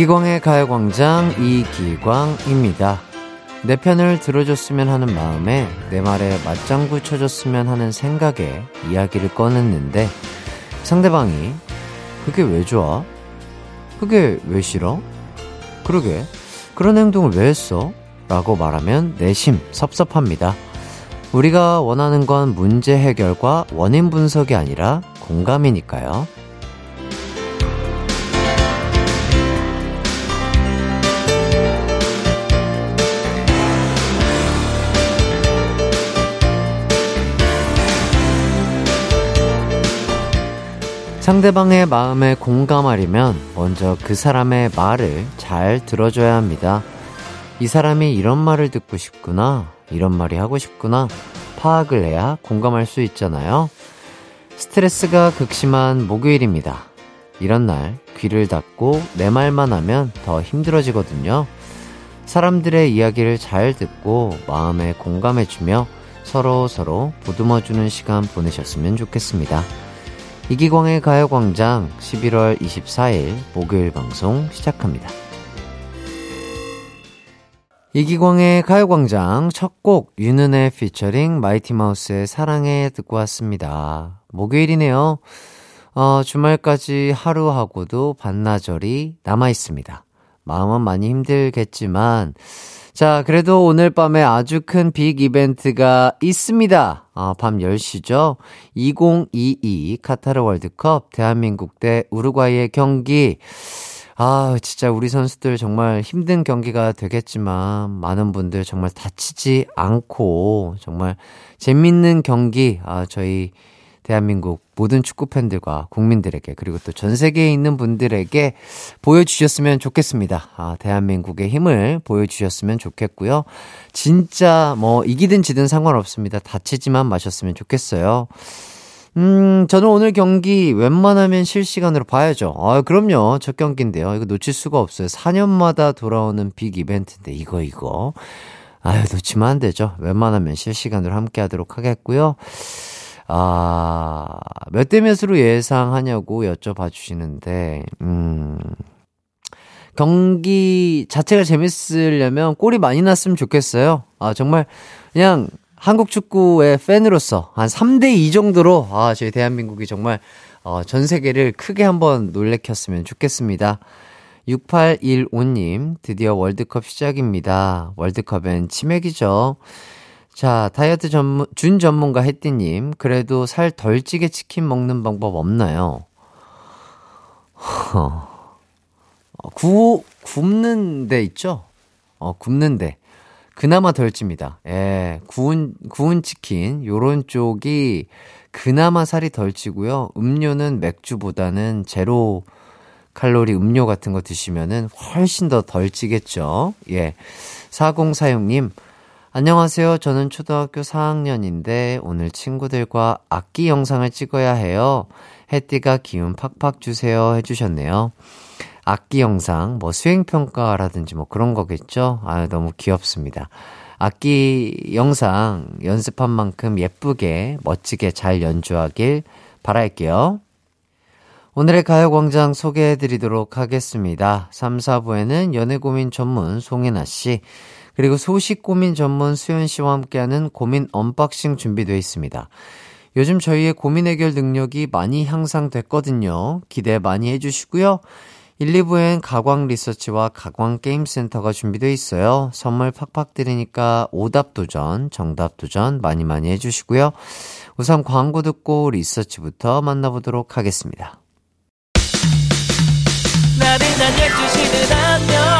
이기광의 가요광장 이기광입니다. 내 편을 들어줬으면 하는 마음에 내 말에 맞장구 쳐줬으면 하는 생각에 이야기를 꺼냈는데 상대방이 그게 왜 좋아? 그게 왜 싫어? 그러게 그런 행동을 왜 했어? 라고 말하면 내심 섭섭합니다. 우리가 원하는 건 문제 해결과 원인 분석이 아니라 공감이니까요. 상대방의 마음에 공감하려면 먼저 그 사람의 말을 잘 들어줘야 합니다. 이 사람이 이런 말을 듣고 싶구나, 이런 말이 하고 싶구나, 파악을 해야 공감할 수 있잖아요. 스트레스가 극심한 목요일입니다. 이런 날 귀를 닫고 내 말만 하면 더 힘들어지거든요. 사람들의 이야기를 잘 듣고 마음에 공감해주며 서로 서로 보듬어주는 시간 보내셨으면 좋겠습니다. 이기광의 가요광장 11월 24일 목요일 방송 시작합니다. 이기광의 가요광장 첫 곡 윤은의 피처링 마이티마우스의 사랑해 듣고 왔습니다. 목요일이네요. 어, 주말까지 하루하고도 반나절이 남아 있습니다. 마음은 많이 힘들겠지만 자, 그래도 오늘 밤에 아주 큰 빅 이벤트가 있습니다. 아, 밤 10시죠. 2022 카타르 월드컵 대한민국 대 우루과이의 경기. 아, 진짜 우리 선수들 정말 힘든 경기가 되겠지만 많은 분들 정말 다치지 않고 정말 재밌는 경기 아, 저희 대한민국 모든 축구 팬들과 국민들에게 그리고 또 전 세계에 있는 분들에게 보여주셨으면 좋겠습니다. 아, 대한민국의 힘을 보여주셨으면 좋겠고요. 진짜 뭐 이기든 지든 상관없습니다. 다치지만 마셨으면 좋겠어요. 음, 저는 오늘 경기 웬만하면 실시간으로 봐야죠. 아, 그럼요. 첫 경기인데요. 이거 놓칠 수가 없어요. 4년마다 돌아오는 빅 이벤트인데, 이거, 이거. 아유, 놓치면 안 되죠. 웬만하면 실시간으로 함께 하도록 하겠고요. 아, 몇 대 몇으로 예상하냐고 여쭤봐 주시는데, 음, 경기 자체가 재밌으려면 골이 많이 났으면 좋겠어요. 아, 정말, 그냥 한국 축구의 팬으로서 한 3대2 정도로, 아, 저희 대한민국이 정말, 어, 전 세계를 크게 한번 놀래켰으면 좋겠습니다. 6815님, 드디어 월드컵 시작입니다. 월드컵엔 치맥이죠. 자, 다이어트 전문, 준 전문가 혜띠님, 그래도 살 덜 찌게 치킨 먹는 방법 없나요? 어, 구, 굽는 데 있죠? 어, 굽는 데. 그나마 덜 찝니다. 예, 구운, 구운 치킨, 요런 쪽이 그나마 살이 덜 찌고요. 음료는 맥주보다는 제로 칼로리 음료 같은 거 드시면은 훨씬 더 덜 찌겠죠. 예. 4046님, 안녕하세요. 저는 초등학교 4학년인데 오늘 친구들과 악기 영상을 찍어야 해요. 햇띠가 기운 팍팍 주세요 해주셨네요. 악기 영상, 뭐 수행평가라든지 뭐 그런 거겠죠? 아 너무 귀엽습니다. 악기 영상 연습한 만큼 예쁘게, 멋지게 잘 연주하길 바랄게요. 오늘의 가요광장 소개해 드리도록 하겠습니다. 3, 4부에는 연애고민 전문 송혜나 씨, 그리고 소식 고민 전문 수연 씨와 함께하는 고민 unboxing 준비되어 있습니다. 요즘 저희의 고민 해결 능력이 많이 향상됐거든요. 기대 많이 해주시고요. 1, 2부엔 가광 리서치와 가광 게임센터가 준비되어 있어요. 선물 팍팍 드리니까 오답 도전, 정답 도전 많이 많이 해주시고요. 우선 광고 듣고 리서치부터 만나보도록 하겠습니다. 나른한 12시는 안녕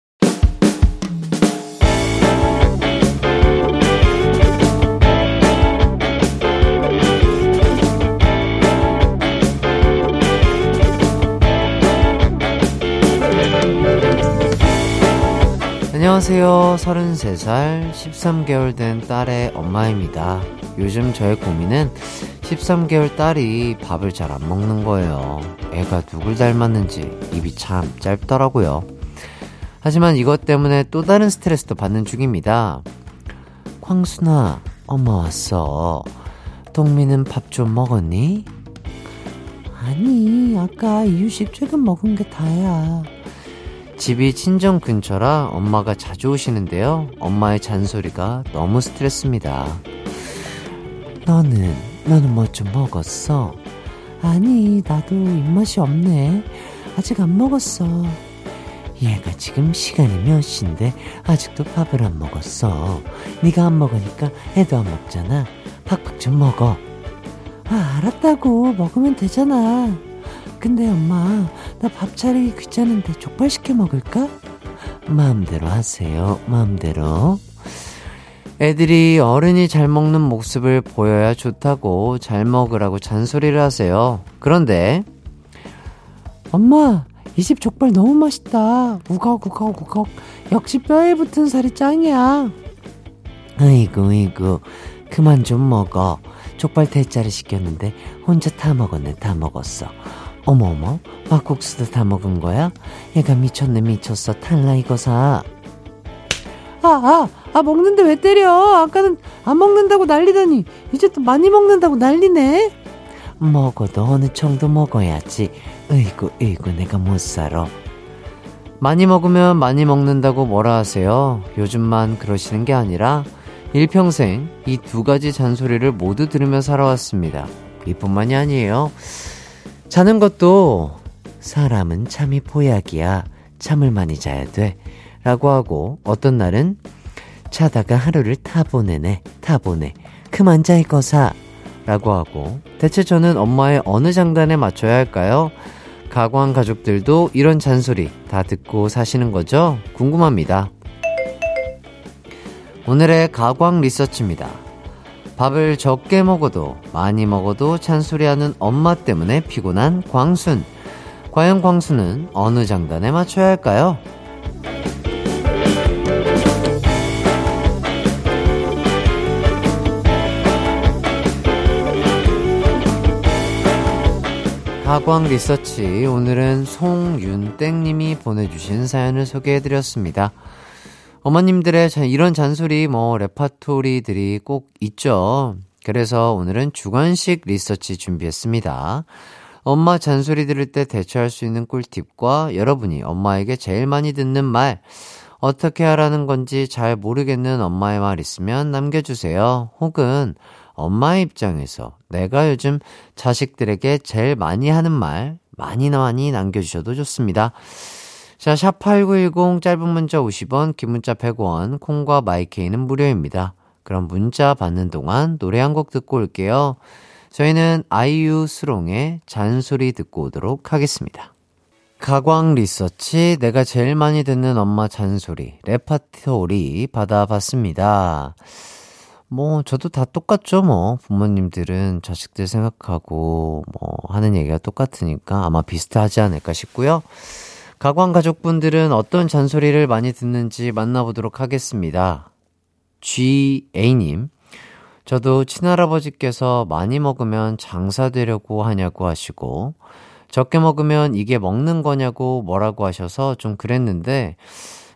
안녕하세요. 33살, 13개월 된 딸의 엄마입니다. 요즘 저의 고민은 13개월 딸이 밥을 잘 안 먹는 거예요. 애가 누굴 닮았는지 입이 참 짧더라고요. 하지만 이것 때문에 또 다른 스트레스도 받는 중입니다. 광순아, 엄마 왔어. 동민은 밥 좀 먹었니? 아니, 아까 이유식 조금 먹은 게 다야. 집이 친정 근처라 엄마가 자주 오시는데요. 엄마의 잔소리가 너무 스트레스입니다. 너는, 너는 뭐 좀 먹었어? 아니, 나도 입맛이 없네. 아직 안 먹었어. 얘가 지금 시간이 몇 시인데 아직도 밥을 안 먹었어. 네가 안 먹으니까 애도 안 먹잖아. 팍팍 좀 먹어. 아, 알았다고. 먹으면 되잖아. 근데 엄마, 나 밥 차리기 귀찮은데 족발 시켜 먹을까? 마음대로 하세요. 마음대로. 애들이 어른이 잘 먹는 모습을 보여야 좋다고 잘 먹으라고 잔소리를 하세요. 그런데 엄마, 이 집 족발 너무 맛있다. 우걱우걱 우걱. 역시 뼈에 붙은 살이 짱이야. 아이고, 아이고. 그만 좀 먹어. 족발 대짜리 시켰는데 혼자 다 먹었네, 다 먹었어. 어머어머, 막국수도 다 먹은 거야? 얘가 미쳤네, 미쳤어. 탈라 이거 사. 아, 아, 아, 먹는데 왜 때려? 아까는 안 먹는다고 난리더니, 이제 또 많이 먹는다고 난리네? 먹어도 어느 정도 먹어야지. 으이구, 으이구, 내가 못 살아. 많이 먹으면 많이 먹는다고 뭐라 하세요? 요즘만 그러시는 게 아니라, 일평생 이 두 가지 잔소리를 모두 들으며 살아왔습니다. 이뿐만이 아니에요. 자는 것도 사람은 참이 보약이야. 잠을 많이 자야 돼. 라고 하고 어떤 날은 자다가 하루를 타 보내네. 타 보내. 그만 자 이거사. 라고 하고 대체 저는 엄마의 어느 장단에 맞춰야 할까요? 가광 가족들도 이런 잔소리 다 듣고 사시는 거죠? 궁금합니다. 오늘의 가광 리서치입니다. 밥을 적게 먹어도 많이 먹어도 잔소리하는 엄마 때문에 피곤한 광순. 과연 광순은 어느 장단에 맞춰야 할까요? 가광 리서치 오늘은 송윤땡님이 보내주신 사연을 소개해드렸습니다. 어머님들의 이런 잔소리 뭐 레파토리들이 꼭 있죠. 그래서 오늘은 주관식 리서치 준비했습니다. 엄마 잔소리 들을 때 대처할 수 있는 꿀팁과 여러분이 엄마에게 제일 많이 듣는 말, 어떻게 하라는 건지 잘 모르겠는 엄마의 말 있으면 남겨주세요. 혹은 엄마의 입장에서 내가 요즘 자식들에게 제일 많이 하는 말, 많이 많이 남겨주셔도 좋습니다. 자, 샵8910 짧은 문자 50원, 긴 문자 100원, 콩과 마이케이는 무료입니다. 그럼 문자 받는 동안 노래 한 곡 듣고 올게요. 저희는 아이유 슬옹의 잔소리 듣고 오도록 하겠습니다. 가광 리서치 내가 제일 많이 듣는 엄마 잔소리 레파토리 받아봤습니다. 뭐 저도 다 똑같죠 뭐 부모님들은 자식들 생각하고 뭐 하는 얘기가 똑같으니까 아마 비슷하지 않을까 싶고요. 가광 가족분들은 어떤 잔소리를 많이 듣는지 만나보도록 하겠습니다. GA님, 저도 친할아버지께서 많이 먹으면 장사되려고 하냐고 하시고, 적게 먹으면 이게 먹는 거냐고 뭐라고 하셔서 좀 그랬는데,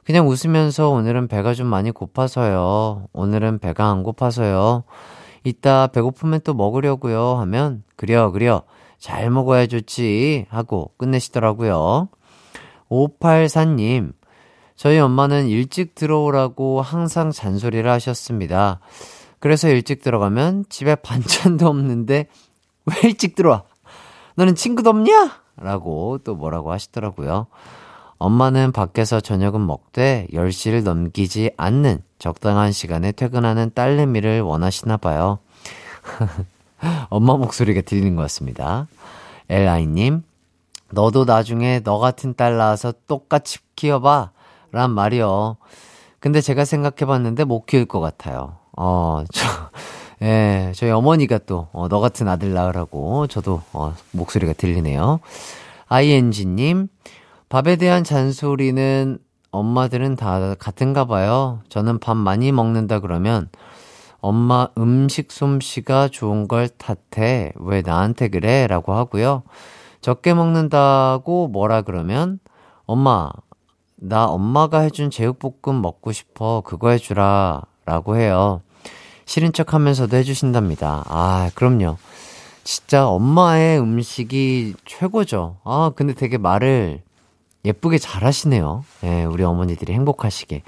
그냥 웃으면서 오늘은 배가 좀 많이 고파서요. 오늘은 배가 안 고파서요. 이따 배고프면 또 먹으려고요. 하면, 그려, 그려. 잘 먹어야 좋지. 하고 끝내시더라고요. 58사님, 저희 엄마는 일찍 들어오라고 항상 잔소리를 하셨습니다. 그래서 일찍 들어가면 집에 반찬도 없는데 왜 일찍 들어와? 너는 친구도 없냐? 라고 또 뭐라고 하시더라고요. 엄마는 밖에서 저녁은 먹되 10시를 넘기지 않는 적당한 시간에 퇴근하는 딸내미를 원하시나 봐요. 엄마 목소리가 들리는 것 같습니다. 엘아이님, 너도 나중에 너 같은 딸 낳아서 똑같이 키워봐. 란 말이요. 근데 제가 생각해 봤는데 못 키울 것 같아요. 어, 저, 예, 저희 어머니가 또, 어, 너 같은 아들 낳으라고 저도, 어, 목소리가 들리네요. ING님, 밥에 대한 잔소리는 엄마들은 다 같은가 봐요. 저는 밥 많이 먹는다 그러면 엄마 음식 솜씨가 좋은 걸 탓해. 왜 나한테 그래? 라고 하고요. 적게 먹는다고 뭐라 그러면 엄마, 나 엄마가 해준 제육볶음 먹고 싶어. 그거 해주라. 라고 해요. 싫은 척 하면서도 해주신답니다. 아, 그럼요. 진짜 엄마의 음식이 최고죠. 아, 근데 되게 말을 예쁘게 잘 하시네요. 예, 우리 어머니들이 행복하시게.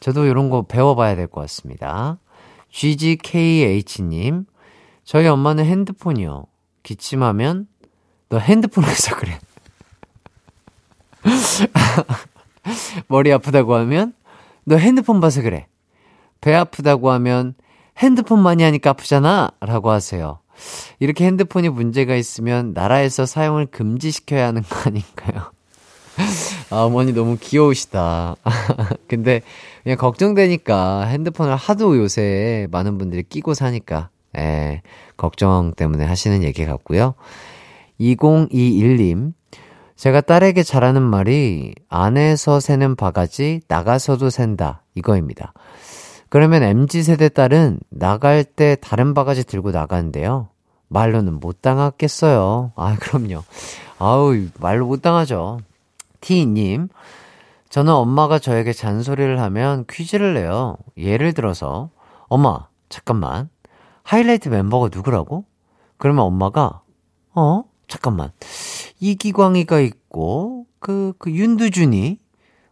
저도 이런 거 배워봐야 될 것 같습니다. GGKH님, 저희 엄마는 핸드폰이요. 기침하면, 너 핸드폰 해서 그래. 머리 아프다고 하면, 너 핸드폰 봐서 그래. 배 아프다고 하면, 핸드폰 많이 하니까 아프잖아. 라고 하세요. 이렇게 핸드폰이 문제가 있으면 나라에서 사용을 금지시켜야 하는 거 아닌가요? 아, 어머니 너무 귀여우시다. 근데 그냥 걱정되니까 핸드폰을 하도 요새 많은 분들이 끼고 사니까, 예, 걱정 때문에 하시는 얘기 같고요. 2021님, 제가 딸에게 잘하는 말이 안에서 새는 바가지, 나가서도 샌다. 이거입니다. 그러면 MZ세대 딸은 나갈 때 다른 바가지 들고 나가는데요. 말로는 못 당하겠어요. 아, 그럼요. 아우, 말로 못 당하죠. T님, 저는 엄마가 저에게 잔소리를 하면 퀴즈를 내요. 예를 들어서, 엄마, 잠깐만. 하이라이트 멤버가 누구라고? 그러면 엄마가, 어? 잠깐만. 이기광이가 있고, 그, 그, 윤두준이,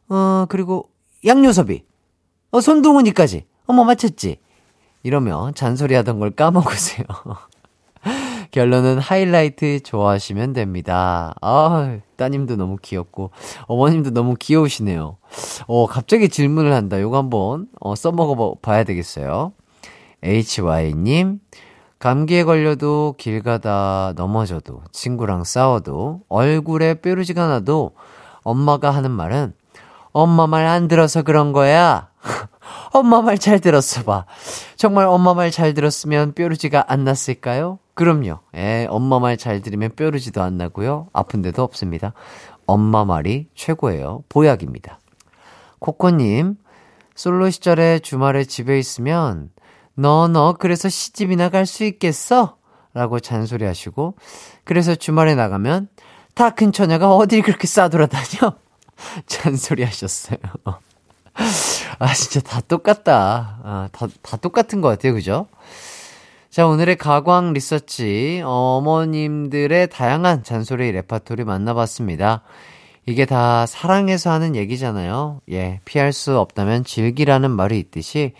어, 그리고 양요섭이, 어, 손동훈이까지. 어머, 맞췄지? 이러면 잔소리 하던 걸 까먹으세요. 결론은 하이라이트 좋아하시면 됩니다. 아, 따님도 너무 귀엽고, 어머님도 너무 귀여우시네요. 어, 갑자기 질문을 한다. 요거 한번, 어, 써먹어 봐야 되겠어요. HY님, 감기에 걸려도 길 가다 넘어져도, 친구랑 싸워도, 얼굴에 뾰루지가 나도, 엄마가 하는 말은, 엄마 말 안 들어서 그런 거야. 엄마 말 잘 들었어 봐. 정말 엄마 말 잘 들었으면 뾰루지가 안 났을까요? 그럼요. 예, 엄마 말 잘 들으면 뾰루지도 안 나고요. 아픈 데도 없습니다. 엄마 말이 최고예요. 보약입니다. 코코님, 솔로 시절에 주말에 집에 있으면 너, 너, 그래서 시집이나 갈 수 있겠어? 라고 잔소리 하시고, 그래서 주말에 나가면 다 큰 처녀가 어딜 그렇게 싸돌아다녀? 잔소리 하셨어요. 아, 진짜 다 똑같다. 아, 다, 다 똑같은 것 같아요. 그죠? 자, 오늘의 가광 리서치, 어머님들의 다양한 잔소리 레파토리 만나봤습니다. 이게 다 사랑해서 하는 얘기잖아요. 예, 피할 수 없다면 즐기라는 말이 있듯이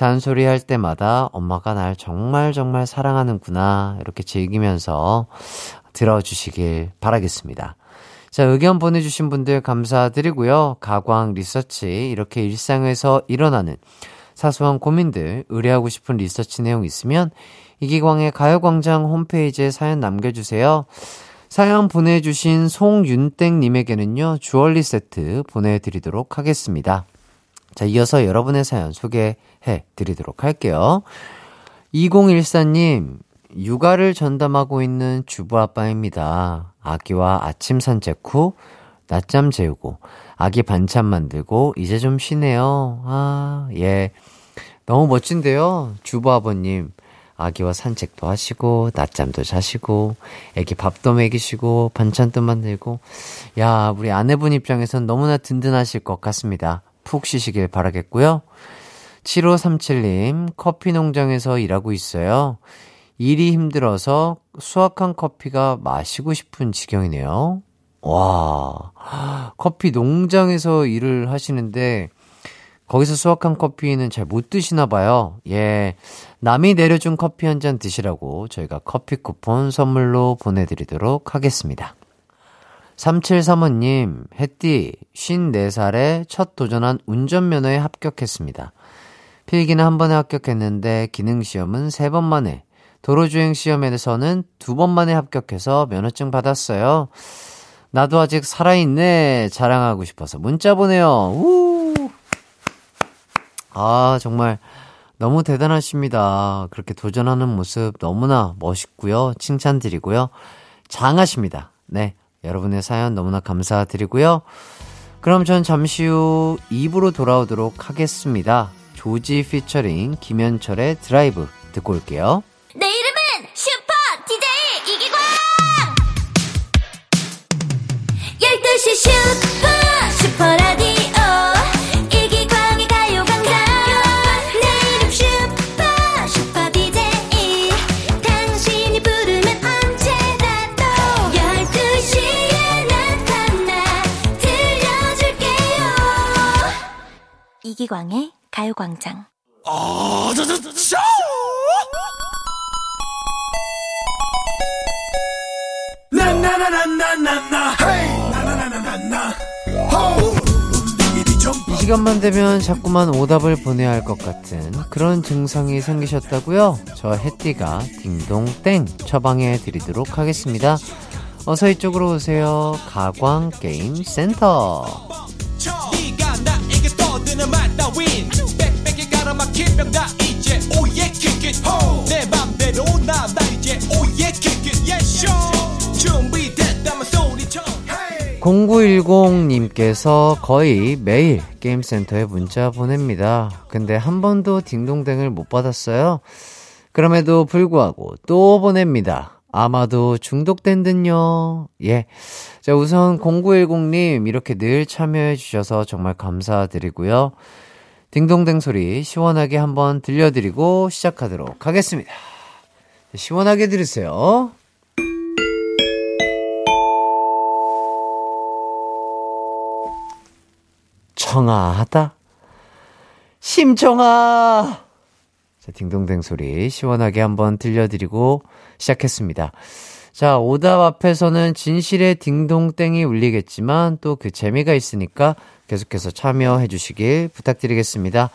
잔소리 할 때마다 엄마가 날 정말 정말 사랑하는구나. 이렇게 즐기면서 들어주시길 바라겠습니다. 자, 의견 보내주신 분들 감사드리고요. 가광 리서치, 이렇게 일상에서 일어나는 사소한 고민들, 의뢰하고 싶은 리서치 내용 있으면 이기광의 가요광장 홈페이지에 사연 남겨주세요. 사연 보내주신 송윤땡님에게는요, 주얼리 세트 보내드리도록 하겠습니다. 자, 이어서 여러분의 사연 소개해 드리도록 할게요. 2014님, 육아를 전담하고 있는 주부 아빠입니다. 아기와 아침 산책 후 낮잠 재우고 아기 반찬 만들고 이제 좀 쉬네요. 아, 예. 너무 멋진데요. 주부 아버님. 아기와 산책도 하시고, 낮잠도 자시고, 애기 밥도 먹이시고, 반찬도 만들고. 야, 우리 아내분 입장에선 너무나 든든하실 것 같습니다. 푹 쉬시길 바라겠고요. 7537님, 커피 농장에서 일하고 있어요. 일이 힘들어서 수확한 커피가 마시고 싶은 지경이네요. 와, 커피 농장에서 일을 하시는데, 거기서 수확한 커피는 잘 못 드시나 봐요. 예. 남이 내려준 커피 한 잔 드시라고 저희가 커피 쿠폰 선물로 보내드리도록 하겠습니다. 3735님, 햇띠, 54살에 첫 도전한 운전면허에 합격했습니다. 필기는 한 번에 합격했는데 기능시험은 세 번 만에, 도로주행 시험에서는 두 번 만에 합격해서 면허증 받았어요. 나도 아직 살아있네. 자랑하고 싶어서 문자 보내요. 우! 아, 정말 너무 대단하십니다. 그렇게 도전하는 모습 너무나 멋있고요. 칭찬드리고요. 장하십니다. 네. 여러분의 사연 너무나 감사드리고요. 그럼 전 잠시 후 2부로 돌아오도록 하겠습니다. 조지 피처링 김현철의 드라이브 듣고 올게요. 내 이름은 슈퍼 DJ 이기광 12시 슈퍼 이기광의 가요광장 이 시간만 되면 자꾸만 오답을 보내야 할 것 같은 그런 증상이 생기셨다고요? 저 해띠가 딩동땡 처방해 드리도록 하겠습니다. 어서 이쪽으로 오세요. 가광 게임 센터. 따윈 빽빽이 가로막힌 병다 이제 오예 킥잇 내 맘대로 나나 이제 오예 킥잇 예쇼 준비됐다면 소리쳐 hey! 0910님께서 거의 매일 게임센터에 문자 보냅니다. 근데 한 번도 딩동댕을 못 받았어요. 그럼에도 불구하고 또 보냅니다. 아마도 중독된 듯요. 예. 자, 우선 0910님 이렇게 늘 참여해 주셔서 정말 감사드리고요. 딩동댕 소리 시원하게 한번 들려드리고 시작하도록 하겠습니다. 시원하게 들으세요. 청아하다. 심청아! 자, 딩동댕 소리 시원하게 한번 들려드리고 시작했습니다. 자, 오답 앞에서는 진실의 딩동땡이 울리겠지만 또 그 재미가 있으니까 계속해서 참여해 주시길 부탁드리겠습니다.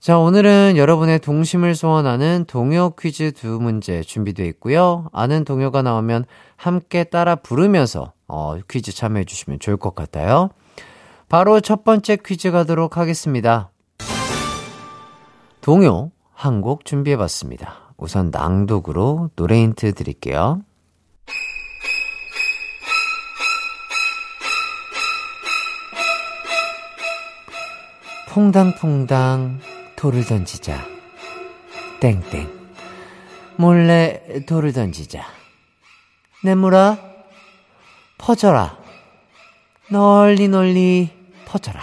자, 오늘은 여러분의 동심을 소원하는 동요 퀴즈 두 문제 준비되어 있고요. 아는 동요가 나오면 함께 따라 부르면서 어, 퀴즈 참여해 주시면 좋을 것 같아요. 바로 첫 번째 퀴즈 가도록 하겠습니다. 동요 한 곡 준비해 봤습니다. 우선 낭독으로 노래 힌트 드릴게요. 퐁당퐁당 돌을 던지자. 땡땡. 몰래 돌을 던지자. 내물아, 퍼져라. 널리 널리 퍼져라.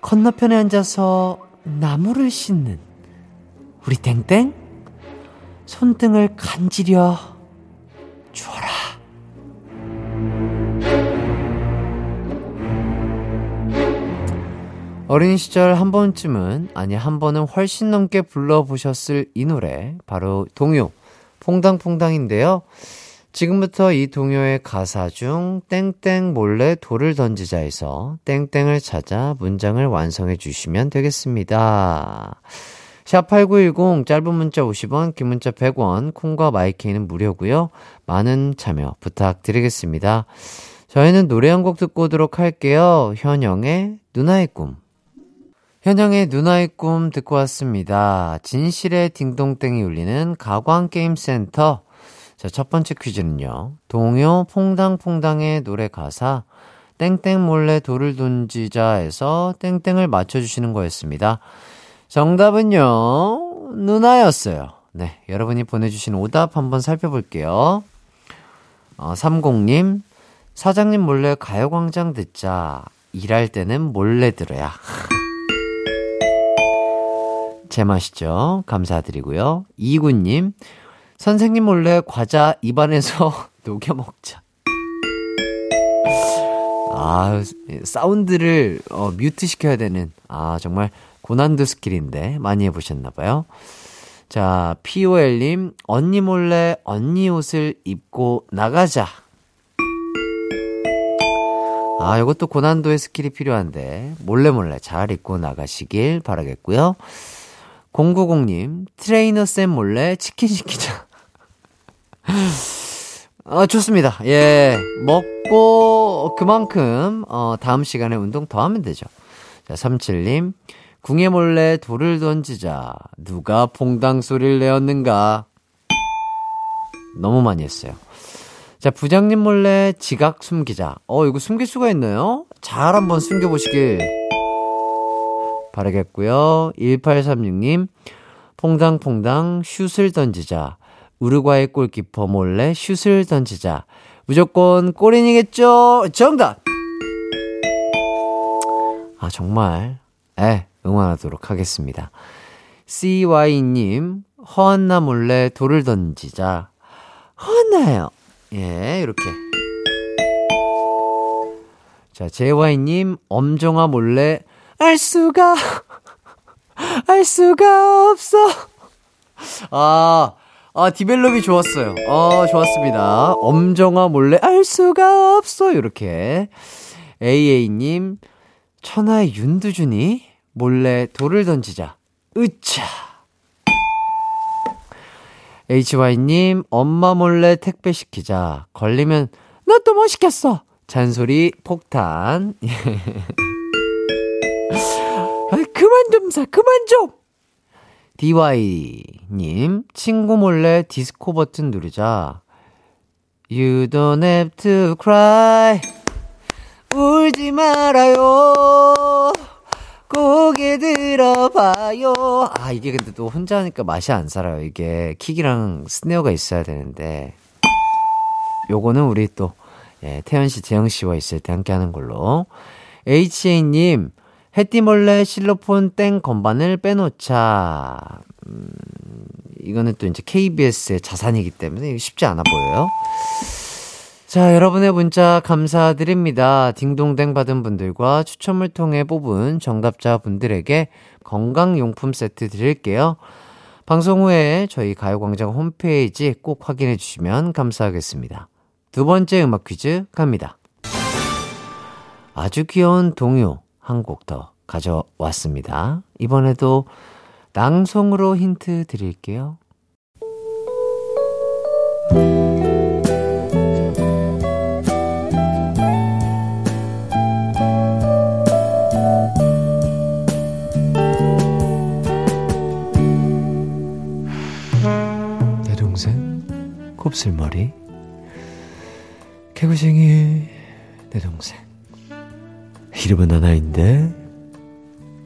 건너편에 앉아서 나무를 씻는 우리 땡땡 손등을 간지려 주어라. 어린 시절 한 번쯤은 아니 한 번은 훨씬 넘게 불러보셨을 이 노래 바로 동요 퐁당퐁당인데요. 지금부터 이 동요의 가사 중 땡땡 몰래 돌을 던지자에서 땡땡을 찾아 문장을 완성해 주시면 되겠습니다. 샵8910 짧은 문자 50원, 긴 문자 100원, 콩과 마이케이는 무료고요. 많은 참여 부탁드리겠습니다. 저희는 노래 한 곡 듣고 오도록 할게요. 현영의 누나의 꿈. 현영의 누나의 꿈 듣고 왔습니다. 진실의 딩동땡이 울리는 가광게임센터. 자, 첫 번째 퀴즈는요. 동요 퐁당퐁당의 노래 가사 땡땡 몰래 돌을 던지자에서 땡땡을 맞춰주시는 거였습니다. 정답은요. 누나였어요. 네, 여러분이 보내주신 오답 한번 살펴볼게요. 어, 30님, 사장님 몰래 가요광장 듣자. 일할 때는 몰래 들어야. 제맛이죠. 감사드리고요. 이구님, 선생님 몰래 과자 입안에서 녹여 먹자. 아, 사운드를 어, 뮤트 시켜야 되는, 아, 정말 고난도 스킬인데, 많이 해보셨나봐요. 자, POL님, 언니 몰래 언니 옷을 입고 나가자. 아, 이것도 고난도의 skill이 필요한데, 몰래 몰래 잘 입고 나가시길 바라겠고요. 090님, 트레이너 쌤 몰래 치킨 시키자. 아, 좋습니다. 예. 먹고, 그만큼, 어, 다음 시간에 운동 더 하면 되죠. 자, 37님, 궁에 몰래 돌을 던지자. 누가 퐁당 소리를 내었는가? 너무 많이 했어요. 자, 부장님 몰래 지각 숨기자. 어, 이거 숨길 수가 있나요? 잘 한번 숨겨보시길 바라겠고요. 1836님, 퐁당퐁당 슛을 던지자. 우루과이 골키퍼 몰래 슛을 던지자. 무조건 골인이겠죠? 정답! 아, 정말, 에, 응원하도록 하겠습니다. CY님, 허한나 몰래 돌을 던지자. 허한나요. 예, 이렇게. 자, JY님, 엄정아 몰래, 알 수가, 알 수가 없어. 아, 아, 디벨롭이 좋았어요. 어, 좋았습니다. 엄정아 몰래, 알 수가 없어. 이렇게. AA님, 천하의 윤두준이 몰래 돌을 던지자. 으차. HY님, 엄마 몰래 택배 시키자. 걸리면, 너 또 뭐 시켰어? 잔소리 폭탄. 아, 그만 좀 사, 그만 좀! DY님, 친구 몰래 디스코 버튼 누르자. You don't have to cry. 울지 말아요. 고개 들어봐요. 아, 이게 근데 또 혼자 하니까 맛이 안 살아요. 이게 킥이랑 스네어가 있어야 되는데. 요거는 우리 또, 예, 태연 씨, 재영 씨와 있을 때 함께 하는 걸로. HA님, 해띠 몰래 실로폰 땡 건반을 빼놓자. 음, 이거는 또 이제 KBS의 자산이기 때문에 쉽지 않아 보여요. 자, 여러분의 문자 감사드립니다. 딩동댕 받은 분들과 추첨을 통해 뽑은 정답자 분들에게 건강용품 세트 드릴게요. 방송 후에 저희 가요광장 홈페이지 꼭 확인해 주시면 감사하겠습니다. 두 번째 음악 퀴즈 갑니다. 아주 귀여운 동요 한 곡 더 가져왔습니다. 이번에도 낭송으로 힌트 드릴게요. 내 동생 곱슬머리 개구쟁이 내 동생 이름은 하나인데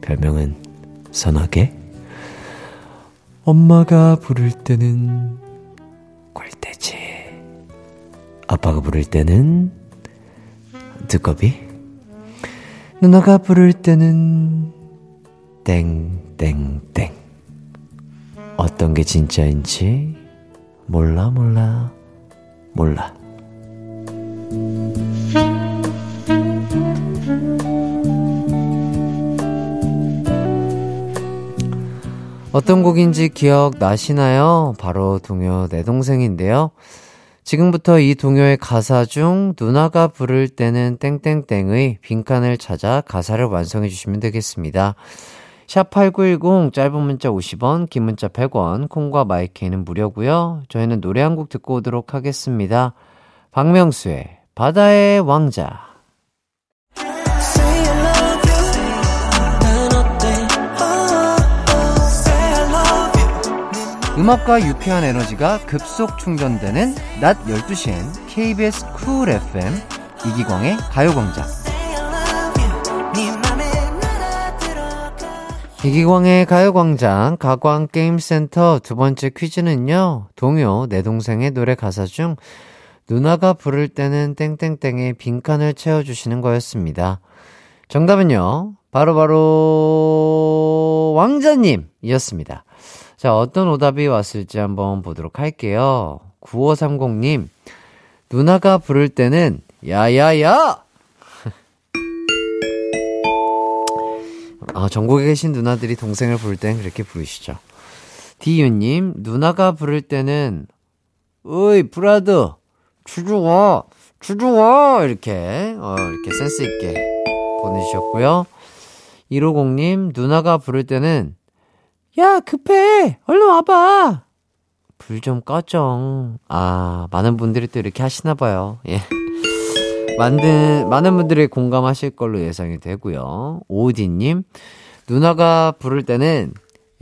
별명은 선하게. 엄마가 부를 때는 꼴대지. 아빠가 부를 때는 두꺼비. 누나가 부를 때는 땡땡땡. 어떤 게 진짜인지 몰라 몰라 몰라 어떤 곡인지 기억 나시나요? 바로 동요 내 동생인데요. 지금부터 이 동요의 가사 중 누나가 부를 때는 땡땡땡의 빈칸을 찾아 가사를 완성해 주시면 되겠습니다. 샵8910 짧은 문자 50원, 긴 문자 100원, 콩과 마이케이는 무료고요. 저희는 노래 한 곡 듣고 오도록 하겠습니다. 박명수의 바다의 왕자. 음악과 유쾌한 에너지가 급속 충전되는 낮 12시엔 KBS 쿨 FM 이기광의 가요광장. 이기광의 가요광장 가광게임센터 두 번째 퀴즈는요, 동요 내 동생의 노래 가사 중 누나가 부를 때는 땡땡땡의 빈칸을 채워주시는 거였습니다. 정답은요, 바로바로 왕자님이었습니다. 자, 어떤 오답이 왔을지 한번 보도록 할게요. 9530님, 누나가 부를 때는, 야야야! 아, 전국에 계신 누나들이 동생을 부를 때는 그렇게 부르시죠. 디유님, 누나가 부를 때는, 어이, 브라드, 주주와, 주주와! 이렇게, 어, 이렇게 센스있게 보내주셨고요. 150님, 누나가 부를 때는, 야, 급해! 얼른 와봐! 불 좀 꺼줘. 아, 많은 분들이 또 이렇게 하시나봐요. 예. 많은, 많은 분들이 공감하실 걸로 예상이 되고요. 오디님, 누나가 부를 때는,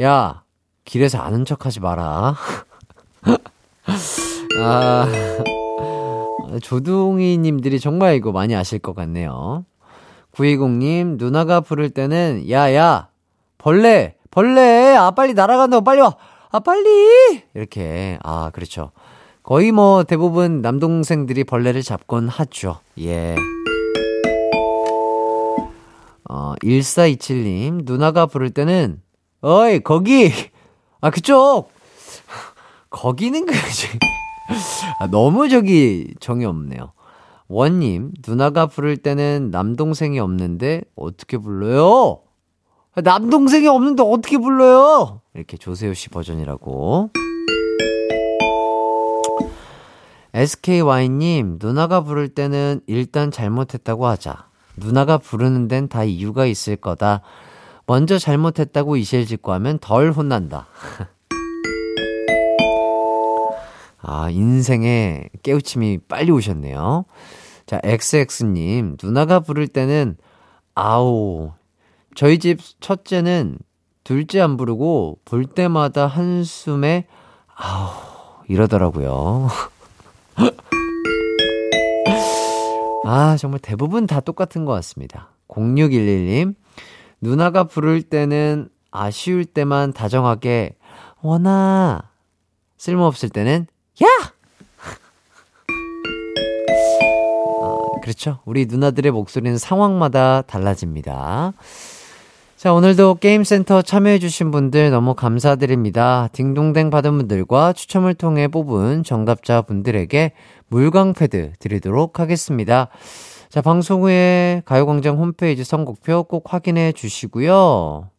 야, 길에서 아는 척 하지 마라. 아, 어, 조둥이 님들이 정말 이거 많이 아실 것 같네요. 920님, 누나가 부를 때는, 야, 야, 벌레, 벌레, 아, 빨리 날아간다고, 빨리 와, 아, 빨리! 이렇게, 아, 그렇죠. 거의 뭐 대부분 남동생들이 벌레를 잡곤 하죠. 예. 어, 1427님, 누나가 부를 때는, 어이, 거기! 아, 그쪽! 거기는 그지. 아, 너무 저기 정이 없네요. 원님, 누나가 부를 때는 남동생이 없는데 어떻게 불러요? 아, 남동생이 없는데 어떻게 불러요? 이렇게 조세호 씨 버전이라고. SKY님, 누나가 부를 때는 일단 잘못했다고 하자. 누나가 부르는 데는 다 이유가 있을 거다. 먼저 잘못했다고 이실 짓고 하면 덜 혼난다. 아, 인생에 깨우침이 빨리 오셨네요. 자, XX님, 누나가 부를 때는, 아우, 저희 집 첫째는 둘째 안 부르고 볼 때마다 한숨에, 아우, 이러더라고요. 아, 정말 대부분 다 똑같은 것 같습니다. 0611님, 누나가 부를 때는 아쉬울 때만 다정하게, 원아, 쓸모없을 때는, 야! 아, 그렇죠. 우리 누나들의 목소리는 상황마다 달라집니다. 자, 오늘도 게임센터 참여해주신 분들 너무 감사드립니다. 딩동댕 받은 분들과 추첨을 통해 뽑은 정답자 분들에게 물광패드 드리도록 하겠습니다. 자, 방송 후에 가요광장 홈페이지 선곡표 꼭 확인해 주시고요.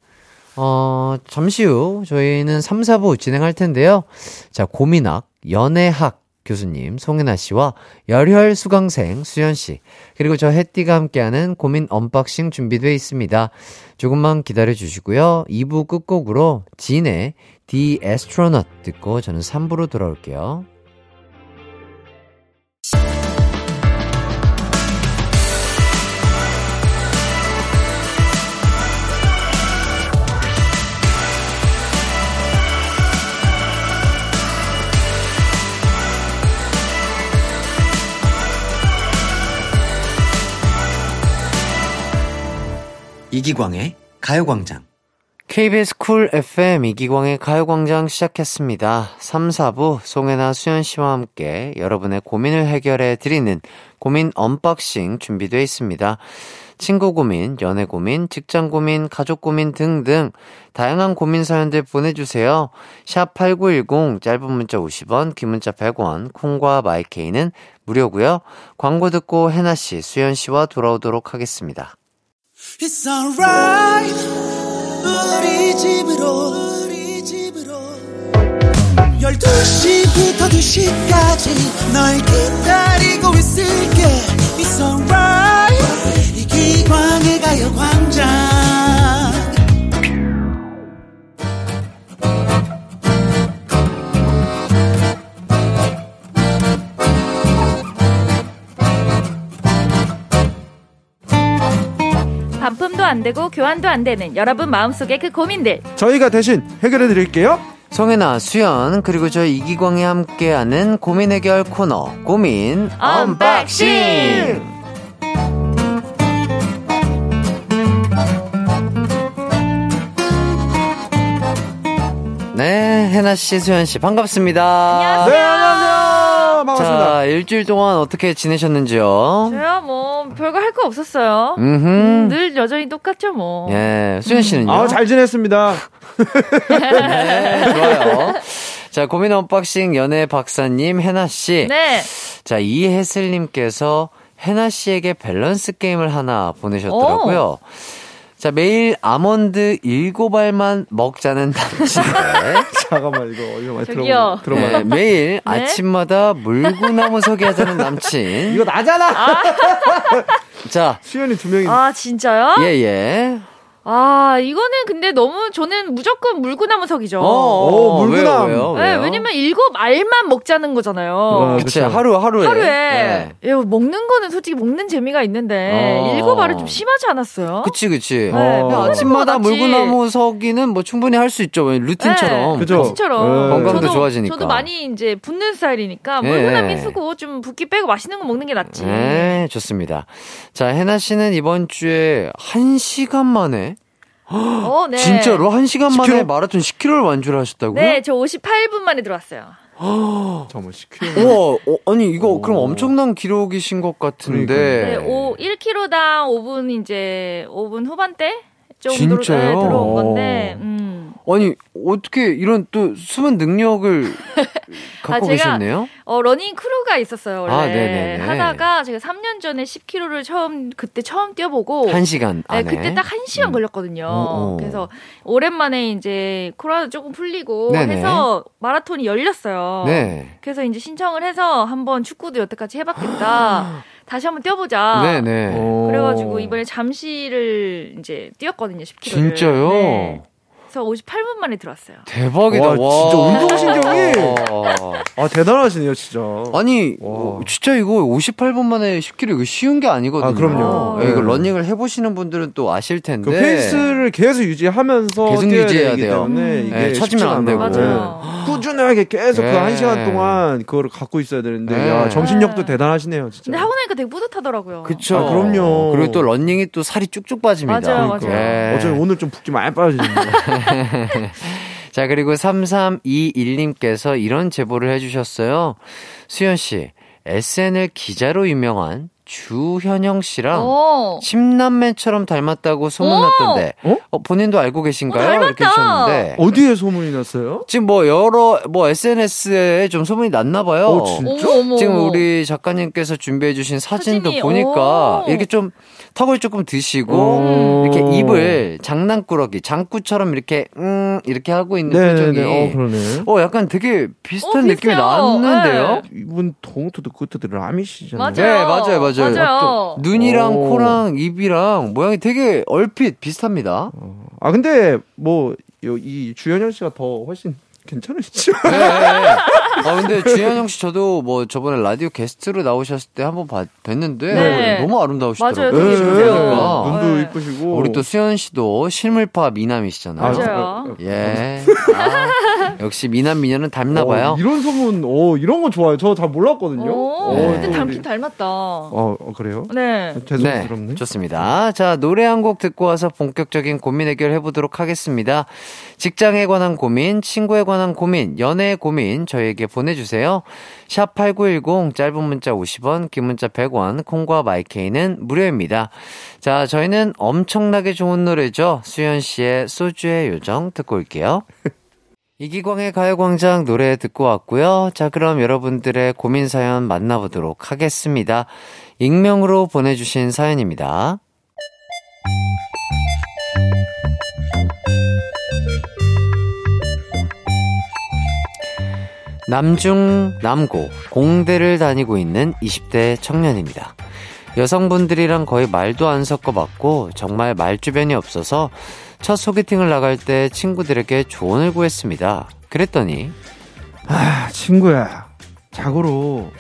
어, 잠시 후 저희는 3, 4부 진행할 텐데요. 자, 고민학, 연애학 교수님, 송혜나 씨와 열혈 수강생 수연 씨, 그리고 저 햇띠가 함께하는 고민 unboxing 준비되어 있습니다. 조금만 기다려 주시고요. 2부 끝곡으로 진의 The Astronaut 듣고 저는 3부로 돌아올게요. 이기광의 가요광장. KBS Cool FM 이기광의 가요광장 시작했습니다. 3, 4부 송혜나 수연 씨와 함께 여러분의 고민을 해결해 드리는 고민 unboxing 준비되어 있습니다. 친구 고민, 연애 고민, 직장 고민, 가족 고민 등등 다양한 고민 사연들 보내주세요. 샵 8910 짧은 문자 50원, 긴 문자 100원, 콩과 마이케이는 무료고요. 광고 듣고 혜나 씨, 수연 씨와 돌아오도록 하겠습니다. It's alright. 우리 집으로 우리 집으로. 12시부터 2시까지 널 기다리고 있을게. It's alright. 이 기광의 가요광장 반품도 안 되고 교환도 안 되는 여러분 마음속의 그 고민들 저희가 대신 해결해 드릴게요. 송혜나, 수연, 그리고 저 이기광이 함께하는 고민 해결 코너, 고민 unboxing! 네, 혜나씨, 수연씨, 반갑습니다. 네, 안녕하세요. 반갑습니다. 자, 일주일 동안 어떻게 지내셨는지요? 저야 뭐 별거 할 거 없었어요 음흠. 음, 늘 여전히 똑같죠 뭐 예, 수연씨는요? 아, 잘 지냈습니다. 네, 좋아요. 자, 고민 unboxing 연애 박사님, 혜나 씨. 네. 자, 이혜슬님께서 혜나 씨에게 밸런스 게임을 하나 보내셨더라고요. 자, 매일 아몬드 7알만 먹자는 남친. 잠깐만, 이거, 이거 많이 저기요. 들어봐. 들어봐. 네, 매일 아침마다 물구나무 서기 하자는 남친. 이거 나잖아! 자, 수현이 두 명이. 아 진짜요? 예, 예. 아, 이거는 근데 너무 저는 무조건 물구나무석이죠. 어, 물구나무. 왜요, 왜요? 네, 왜요? 왜냐면 일곱 알만 먹자는 거잖아요. 어, 그치. 하루, 하루에. 하루에 네. 예, 먹는 거는 솔직히 먹는 재미가 있는데 어. 일곱 알은 좀 심하지 않았어요? 그치, 그치. 네, 어. 아침마다 낫지. 물구나무 서기는 뭐 충분히 할 수 있죠. 왜 루틴처럼. 네, 그죠? 루틴처럼 네. 건강도 저도, 좋아지니까. 저도 많이 이제 붓는 스타일이니까 네. 물구나무 쓰고 좀 붓기 빼고 맛있는 거 먹는 게 낫지. 네, 좋습니다. 자, 해나 씨는 이번 주에 한 시간 만에 어, 네. 진짜로 한 시간 만에 10km? 마라톤 10km를 완주를 하셨다고요? 네, 저 58분 만에 들어왔어요. 정말 시키는 우와, 어, 아니 이거 오. 그럼 엄청난 기록이신 것 같은데. 네, 오, 1km당 5분 이제 5분 후반대 정도로 진짜요? 네, 들어온 오. 건데, 음. 아니 어떻게 이런 또 숨은 능력을 갖고 아, 제가- 계셨네요? 어, 러닝 크루가 있었어요, 원래. 아. 하다가 제가 3년 전에 10km를 처음, 그때 처음 뛰어보고. 한 시간 네. 그때 딱 한 시간 음. 걸렸거든요. 어, 어. 그래서 오랜만에 이제 코로나 조금 풀리고 네네. 해서 마라톤이 열렸어요. 네. 그래서 이제 신청을 해서 한번 축구도 여태까지 해봤겠다. 다시 한번 뛰어보자. 네네. 어. 그래가지고 이번에 잠시를 이제 뛰었거든요, 10km. 진짜요? 네. 그래서 58분 만에 들어왔어요. 대박이다. 와, 와, 진짜 운동신경이. 와. 아 대단하시네요 진짜. 아니 와. 어, 진짜 이거 58분 만에 10km 이거 쉬운 게 아니거든요. 아, 그럼요. 예, 이거 네. 러닝을 해보시는 분들은 또 아실 텐데. 그 페이스를 계속 유지하면서 네. 계속 유지해야 돼요. 때문에 이게 네, 처지면 안 되고. 맞아요. 네. 꾸준하게 계속 네. 그 한 시간 동안 그거를 갖고 있어야 되는데 네. 야, 정신력도 네. 대단하시네요 진짜. 근데 하고 나니까 되게 뿌듯하더라고요. 그쵸. 아, 그럼요. 그리고 또 러닝이 또 살이 쭉쭉 빠집니다. 맞아요, 맞아요. 예. 어제 오늘 좀 붓기 많이 빠지는데. 자, 그리고 3321님께서 이런 제보를 해주셨어요. 수연씨, SNL 기자로 유명한 주현영 씨랑 어. 침남매처럼 닮았다고 소문났던데, 어? 어, 본인도 알고 계신가요? 어. 이렇게 해주셨는데, 어디에 소문이 났어요? 지금 뭐 여러, 뭐 SNS에 좀 소문이 났나 봐요. 어, 진짜? 어머, 어머. 지금 우리 작가님께서 준비해 주신 사진도 사진이, 보니까 오. 이렇게 좀 턱을 조금 드시고 오. 이렇게 입을 장난꾸러기, 장구처럼 이렇게 음 이렇게 하고 있는 네네네. 표정이 어 그러네. 어 약간 되게 비슷한 어, 느낌이 비슷해요. 났는데요. 이분 동트도 끝트도 라미시잖아요. 맞아요. 네, 맞아요, 맞아요. 맞아요. 눈이랑 오. 코랑 입이랑 모양이 되게 얼핏 비슷합니다. 아 근데 뭐 이 주현영 씨가 더 훨씬 괜찮으시죠? 네. 아 근데 주현영 씨 저도 뭐 저번에 라디오 게스트로 나오셨을 때 한번 봤, 뵀는데 네. 너무 아름다우시더라고요. 맞아요, 되게 네, 좋으세요. 눈도 네. 이쁘시고 우리 또 수현 씨도 실물파 미남이시잖아요. 맞아요. 예. 아, 역시 미남 미녀는 닮나 봐요. 어, 이런 소문, 어, 이런 거 좋아요. 저 잘 몰랐거든요. 오, 어, 근데 또 닮긴 닮았다. 어, 어, 그래요? 네. 죄송스럽네. 좋습니다. 자, 노래 한 곡 듣고 와서 본격적인 고민 해결 해 보도록 하겠습니다. 직장에 관한 고민, 친구에 관한 고민, 연애의 고민 저희에게 보내주세요. 샵 8910 짧은 문자 50원, 긴 문자 100원, 콩과 마이케이는 무료입니다. 자, 저희는 엄청나게 좋은 노래죠. 수현 씨의 소주의 요정 듣고 올게요. 이기광의 가요광장 노래 듣고 왔고요. 자, 그럼 여러분들의 고민 사연 만나보도록 하겠습니다. 익명으로 보내주신 사연입니다. 남중 남고 공대를 다니고 있는 20대 청년입니다. 여성분들이랑 거의 말도 안 섞어봤고 정말 말주변이 없어서 첫 소개팅을 나갈 때 친구들에게 조언을 구했습니다. 그랬더니 아, 친구야. 자고로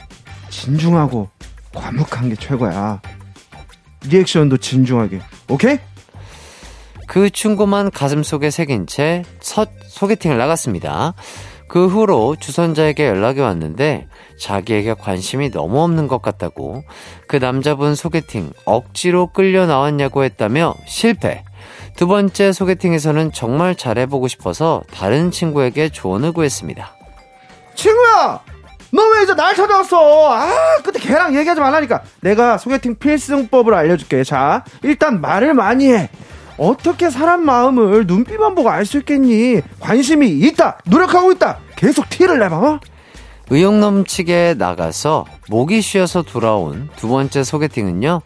진중하고 과묵한 게 최고야. 리액션도 진중하게. 오케이? 그 충고만 가슴속에 새긴 채 첫 소개팅을 나갔습니다. 그 후로 주선자에게 연락이 왔는데 자기에게 관심이 너무 없는 것 같다고 그 남자분 소개팅 억지로 끌려 나왔냐고 했다며 실패. 두 번째 소개팅에서는 정말 잘해보고 싶어서 다른 친구에게 조언을 구했습니다. 친구야! 너 왜 이제 날 찾아왔어? 아, 그때 걔랑 얘기하지 말라니까. 내가 소개팅 필승법을 알려줄게. 자, 일단 말을 많이 해. 어떻게 사람 마음을 눈빛만 보고 알 수 있겠니? 관심이 있다! 노력하고 있다! 계속 티를 내봐, 어? 의욕 넘치게 나가서 목이 쉬어서 돌아온 두 번째 소개팅은요.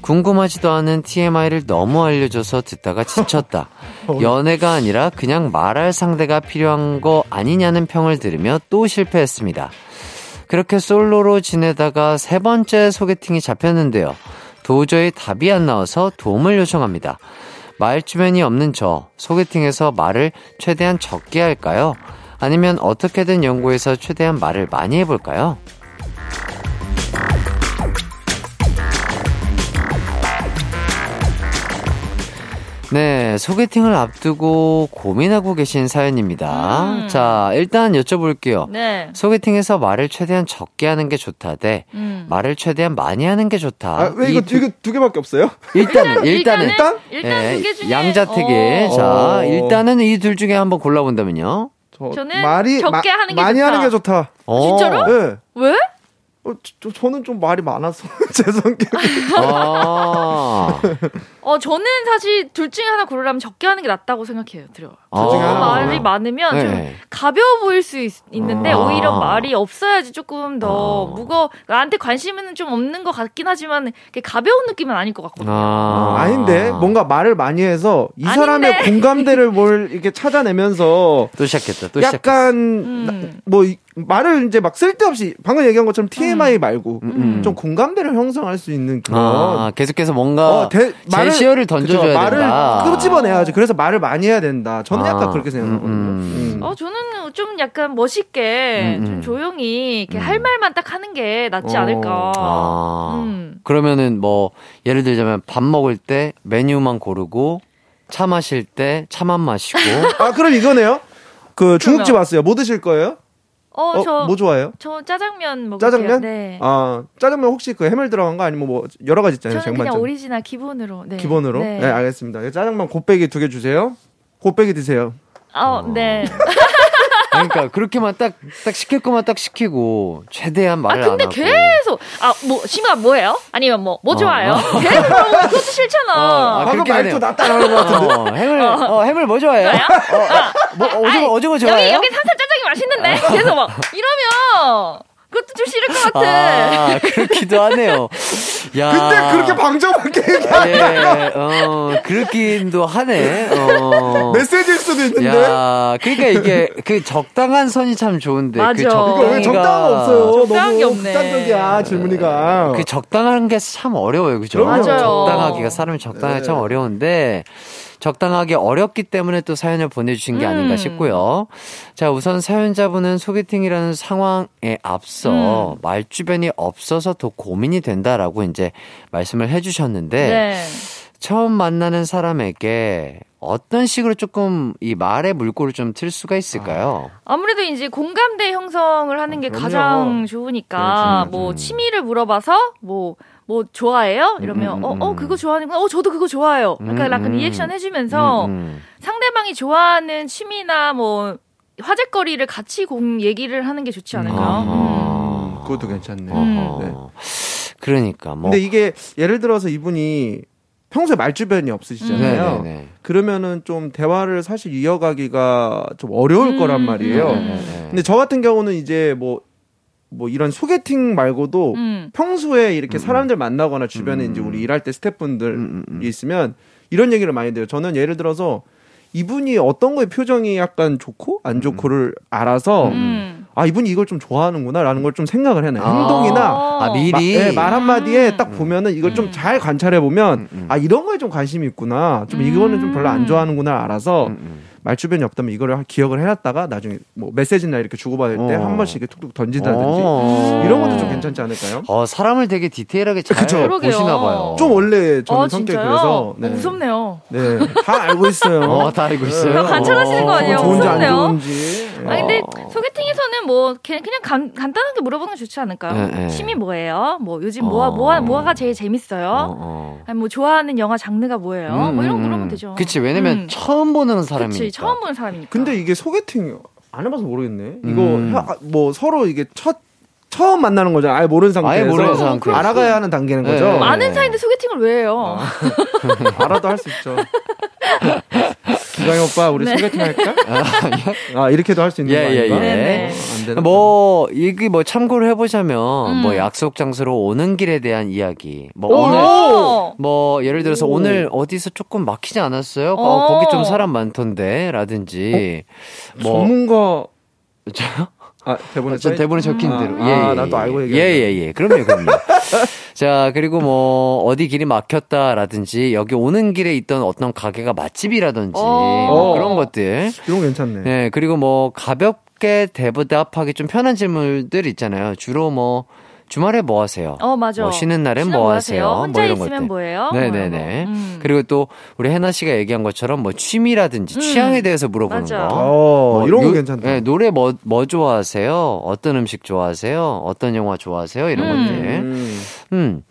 궁금하지도 않은 TMI를 너무 알려줘서 듣다가 지쳤다. 연애가 아니라 그냥 말할 상대가 필요한 거 아니냐는 평을 들으며 또 실패했습니다. 그렇게 솔로로 지내다가 세 번째 소개팅이 잡혔는데요. 도저히 답이 안 나와서 도움을 요청합니다. 말 주변이 없는 저, 소개팅에서 말을 최대한 적게 할까요? 아니면 어떻게든 연구해서 최대한 말을 많이 해볼까요? 네, 소개팅을 앞두고 고민하고 계신 사연입니다. 음. 자, 일단 여쭤볼게요. 네. 소개팅에서 말을 최대한 적게 하는 게 좋다 대 음. 말을 최대한 많이 하는 게 좋다. 아, 왜 이거, 이 두- 이거 두 개밖에 없어요? 일단은 일단은 일단? 일단 예, 두개 중에 양자택일. 어. 자, 어. 일단은 이 둘 중에 한번 골라본다면요. 저 저는 말이 적게 하는 게 많이 좋다. 하는 게 좋다. 어. 진짜로? 네. 왜? 어, 저, 저는 좀 말이 많아서 제 성격. 아. 어, 저는 사실 둘 중에 하나 고르라면 적게 하는 게 낫다고 생각해요. 들어. 아. 중에 하나 말이. 많으면 네. 좀 가벼워 보일 수 있, 는데 아. 오히려 말이 없어야지 조금 더 아. 무거. 나한테 관심은 좀 없는 것 같긴 하지만 이게 가벼운 느낌은 아닐 것 같거든요. 아. 아닌데 뭔가 말을 많이 해서 이 아닌데. 사람의 공감대를 뭘 이렇게 찾아내면서 또 시작했다. 또 시작했다. 약간 음. 뭐 이- 말을 이제 막 쓸데없이 방금 얘기한 것처럼 TMI 말고 음. 좀 공감대를 형성할 수 있는 그런 아, 계속해서 뭔가 어, 대- 제시어를 던져줘야 그쵸, 말을 된다. 끄집어내야지. 그래서 말을 많이 해야 된다. 저는 아, 약간 그렇게 생각하거든요. 음, 음. 어, 저는 좀 약간 멋있게 음, 음. 좀 조용히 이렇게 음. 할 말만 딱 하는 게 낫지 어. 않을까. 아. 음. 그러면은 뭐 예를 들자면 밥 먹을 때 메뉴만 고르고 차 마실 때 차만 마시고 아, 그럼 이거네요. 그 중국집 그러면- 왔어요. 뭐 드실 거예요? 어, 어, 저, 뭐 좋아해요? 저 짜장면 먹을게요. 짜장면? 네. 아, 짜장면 혹시 그 해물 들어간 거 아니면 뭐 여러 가지 있잖아요. 저는 그냥. 오리지널 기본으로. 네. 기본으로? 네. 네. 알겠습니다. 짜장면 곱빼기 두 개 주세요. 곱빼기 드세요. 어, 네. 그러니까 그렇게만 딱 딱 시킬 거만 딱 시키고 최대한 아 말을 안 근데 하고 계속 아 뭐 심아 뭐예요? 아니면 뭐뭐 어. 좋아해요? 계속 물어보면 그것도 싫잖아. 어, 아, 방금 그렇긴 말투 하네요. 나타나는 것 같은데. 어, 해물 어, 해물 뭐 좋아해요? 어, 뭐 오징어 아니, 오징어 좋아해요? 여기 여기 산삼 짜장이 맛있는데 계속 막 이러면 그것도 좀 싫을 것 같아. 아, 그렇기도 하네요. 야. 근데 그렇게 방정하게 얘기하는 예, 어, 그렇기도 하네. 어. 메시지일 수도 있는데. 야, 그러니까 이게 그 적당한 선이 참 좋은데 맞아. 그왜 적당히가 적당한 거 없어요? 적당한 게 없네. 극단적이야, 질문이가. 그 적당한 게 참 어려워요, 그죠? 맞아요. 적당하기가 사람이 적당하기 네. 참 어려운데 적당하게 어렵기 때문에 또 사연을 보내주신 게 아닌가 음. 싶고요. 자, 우선 사연자분은 소개팅이라는 상황에 앞서 음. 말 주변이 없어서 더 고민이 된다라고 이제 말씀을 해주셨는데 네. 처음 만나는 사람에게 어떤 식으로 조금 이 말의 물꼬를 좀 틀 수가 있을까요? 아무래도 이제 공감대 형성을 하는 게 그럼요. 가장 좋으니까 그렇지, 뭐 그렇지. 취미를 물어봐서 뭐 뭐 좋아해요? 이러면 음, 음, 어, 어 음. 그거 좋아하는구나. 어 저도 그거 좋아해요. 약간 음, 약간 음. 리액션 해주면서 음, 음. 상대방이 좋아하는 취미나 뭐 화제거리를 같이 공 얘기를 하는 게 좋지 않을까. 음. 아하. 그것도 괜찮네. 어허. 네. 그러니까 뭐 근데 이게 예를 들어서 이분이 평소에 말주변이 없으시잖아요. 네네네. 그러면은 좀 대화를 사실 이어가기가 좀 어려울 음, 거란 말이에요. 음. 근데 저 같은 경우는 이제 뭐, 뭐 이런 소개팅 말고도 음. 평소에 이렇게 음. 사람들 만나거나 주변에 음. 이제 우리 일할 때 스태프분들이 음, 음, 음. 있으면 이런 얘기를 많이 돼요. 저는 예를 들어서 이분이 어떤 거에 표정이 약간 좋고 안 좋고를 알아서 음. 아 이분이 이걸 좀 좋아하는구나라는 걸 좀 생각을 해놔요. 아. 행동이나 어. 아 미리 마- 예, 말 한마디에 음. 딱 보면은 이걸 좀 음. 잘 관찰해 보면 음, 음. 아 이런 거에 좀 관심이 있구나 좀 이거는 좀 별로 안 좋아하는구나 알아서 음, 음. 말 주변이 없다면 이거를 하- 기억을 해놨다가 나중에 뭐 메시지나 이렇게 주고받을 때 어. 한 번씩 이렇게 툭툭 던진다든지 어. 이런 것도 좀 괜찮지 않을까요? 어 사람을 되게 디테일하게 잘 그쵸. 보시나 봐요. 좀 원래 저는 아, 성격이 진짜요? 그래서 어, 무섭네요. 네, 다 알고 있어요. 어, 다 알고 있어요. 관찰하시는 거 아니에요? 좋은지 안 무섭네요. 좋은지. 아 근데 어. 소개팅에서는 뭐 그냥 그냥 간, 간단하게 물어보는 게 좋지 않을까요? 네, 네. 취미 뭐예요? 뭐 요즘 뭐가 어. 뭐가 뭐가 제일 재밌어요? 어, 어. 아니 뭐 좋아하는 영화 장르가 뭐예요? 뭐 이런 거 물어보면 되죠. 그치 왜냐면 음. 처음 보는 사람이니까. 그치 처음 보는 사람이니까. 근데 이게 소개팅 안 해봐서 모르겠네. 이거 음. 하- 뭐 서로 이게 첫 처음 만나는 거잖아. 아예 모르는 상태에서 아예 모르는 상태에서. 알아가야 하는 단계는 네. 거죠. 네. 아는 사이인데 소개팅을 왜 해요? 알아도 할 수 있죠. 기광이 오빠 우리 네. 소개팅 할까? 아 이렇게도 할 수 있는 예, 거 예, 아닌가? 예. 네네. 어? 뭐 이게 뭐 참고를 해보자면 음. 뭐 약속 장소로 오는 길에 대한 이야기. 뭐 오! 오늘 오! 뭐 예를 들어서 오. 오늘 어디서 조금 막히지 않았어요? 어, 어. 거기 좀 사람 많던데 라든지 뭐 전문가 저요? 아, 대본에 전 써있- 대본에 적힌 아, 대로. 아, 예, 예, 나도 예. 알고 예, 얘기했네. 예, 예. 그럼요, 그럼요. 자, 그리고 뭐, 어디 길이 막혔다라든지, 여기 오는 길에 있던 어떤 가게가 맛집이라든지, 어. 뭐 그런 것들. 이런 거 괜찮네. 네, 그리고 뭐, 가볍게 대답하기 좀 편한 질문들 있잖아요. 주로 뭐, 주말에 뭐 하세요? 어, 맞아. 뭐 쉬는 날엔 뭐 뭐 하세요? 하세요? 뭐 혼자 이런 있으면 것들. 뭐예요? 네네네. 뭐, 음. 그리고 또 우리 해나 씨가 얘기한 것처럼 뭐 취미라든지 음. 취향에 대해서 물어보는 맞아. 거. 어, 이런 거 요- 괜찮다. 네, 노래 뭐, 뭐 좋아하세요? 어떤 음식 좋아하세요? 어떤 영화 좋아하세요? 이런 음. 것들. 음.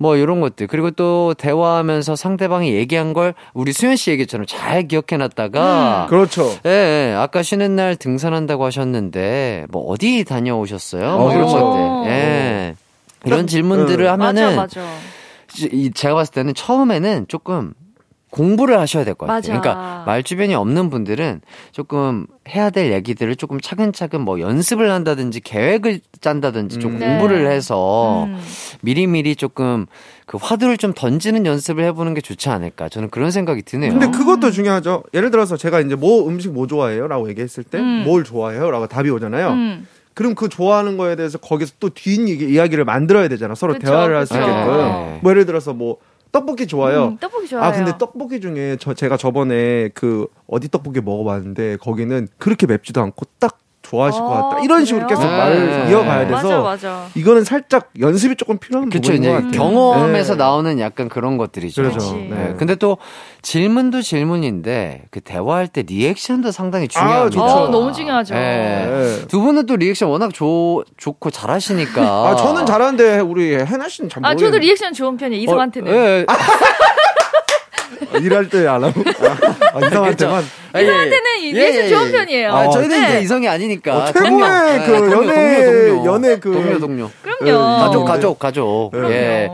음. 뭐 이런 것들. 그리고 또 대화하면서 상대방이 얘기한 걸 우리 수현 씨 얘기처럼 잘 기억해 놨다가 그렇죠. 예, 예, 아까 쉬는 날 등산한다고 하셨는데 뭐 어디 다녀오셨어요? 뭐 어, 이런 그렇죠. 것들. 예. 이런 질문들을 응. 하면은 맞아, 맞아. 이- 제가 봤을 때는 처음에는 조금 공부를 하셔야 될 것 같아요. 맞아. 그러니까 말 주변이 없는 분들은 조금 해야 될 얘기들을 조금 차근차근 뭐 연습을 한다든지 계획을 짠다든지 좀 음. 공부를 네. 해서 음. 미리미리 조금 그 화두를 좀 던지는 연습을 해보는 게 좋지 않을까. 저는 그런 생각이 드네요. 근데 그것도 중요하죠. 예를 들어서 제가 이제 뭐 음식 뭐 좋아해요? 라고 얘기했을 때 음. 뭘 좋아해요? 라고 답이 오잖아요. 음. 그럼 그 좋아하는 거에 대해서 거기서 또 뒷 이야기를 만들어야 되잖아. 서로 그쵸, 대화를 할 수. 있게끔. 네. 뭐 예를 들어서 뭐 떡볶이 좋아요. 음, 떡볶이 좋아요. 아 근데 떡볶이 중에 저 제가 저번에 그 어디 떡볶이 먹어봤는데 거기는 그렇게 맵지도 않고 딱 좋아하실 것 아, 같다. 이런 식으로 그래요? 계속 네. 말을 이어가야 돼서 맞아, 맞아. 이거는 살짝 연습이 조금 필요한 그쵸, 부분인 이제 것 같아요. 경험에서 네. 나오는 약간 그런 것들이죠. 그렇죠. 네. 네. 근데 또 질문도 질문인데 그 대화할 때 리액션도 상당히 중요합니다. 좋죠. 어, 너무 중요하죠. 네. 네. 두 분은 또 리액션 워낙 좋, 좋고 잘하시니까. 아 저는 잘하는데 우리 해나 씨는 잘 아, 모르겠는데. 저도 리액션 좋은 편이에요. 이성한테는. 어, 예. 아, 일할 때 안 하고 아, 이성한테만 아, 예, 예. 이성한테는 이 리액션 좋은 편이에요. 아, 저희는 네. 이제 이성이 아니니까. 어, 최고의 동료. 그 네, 동료, 연애 동료, 동료. 연애 그 동료, 동료. 그럼요. 네, 가족, 네. 가족, 가족. 그럼요. 예.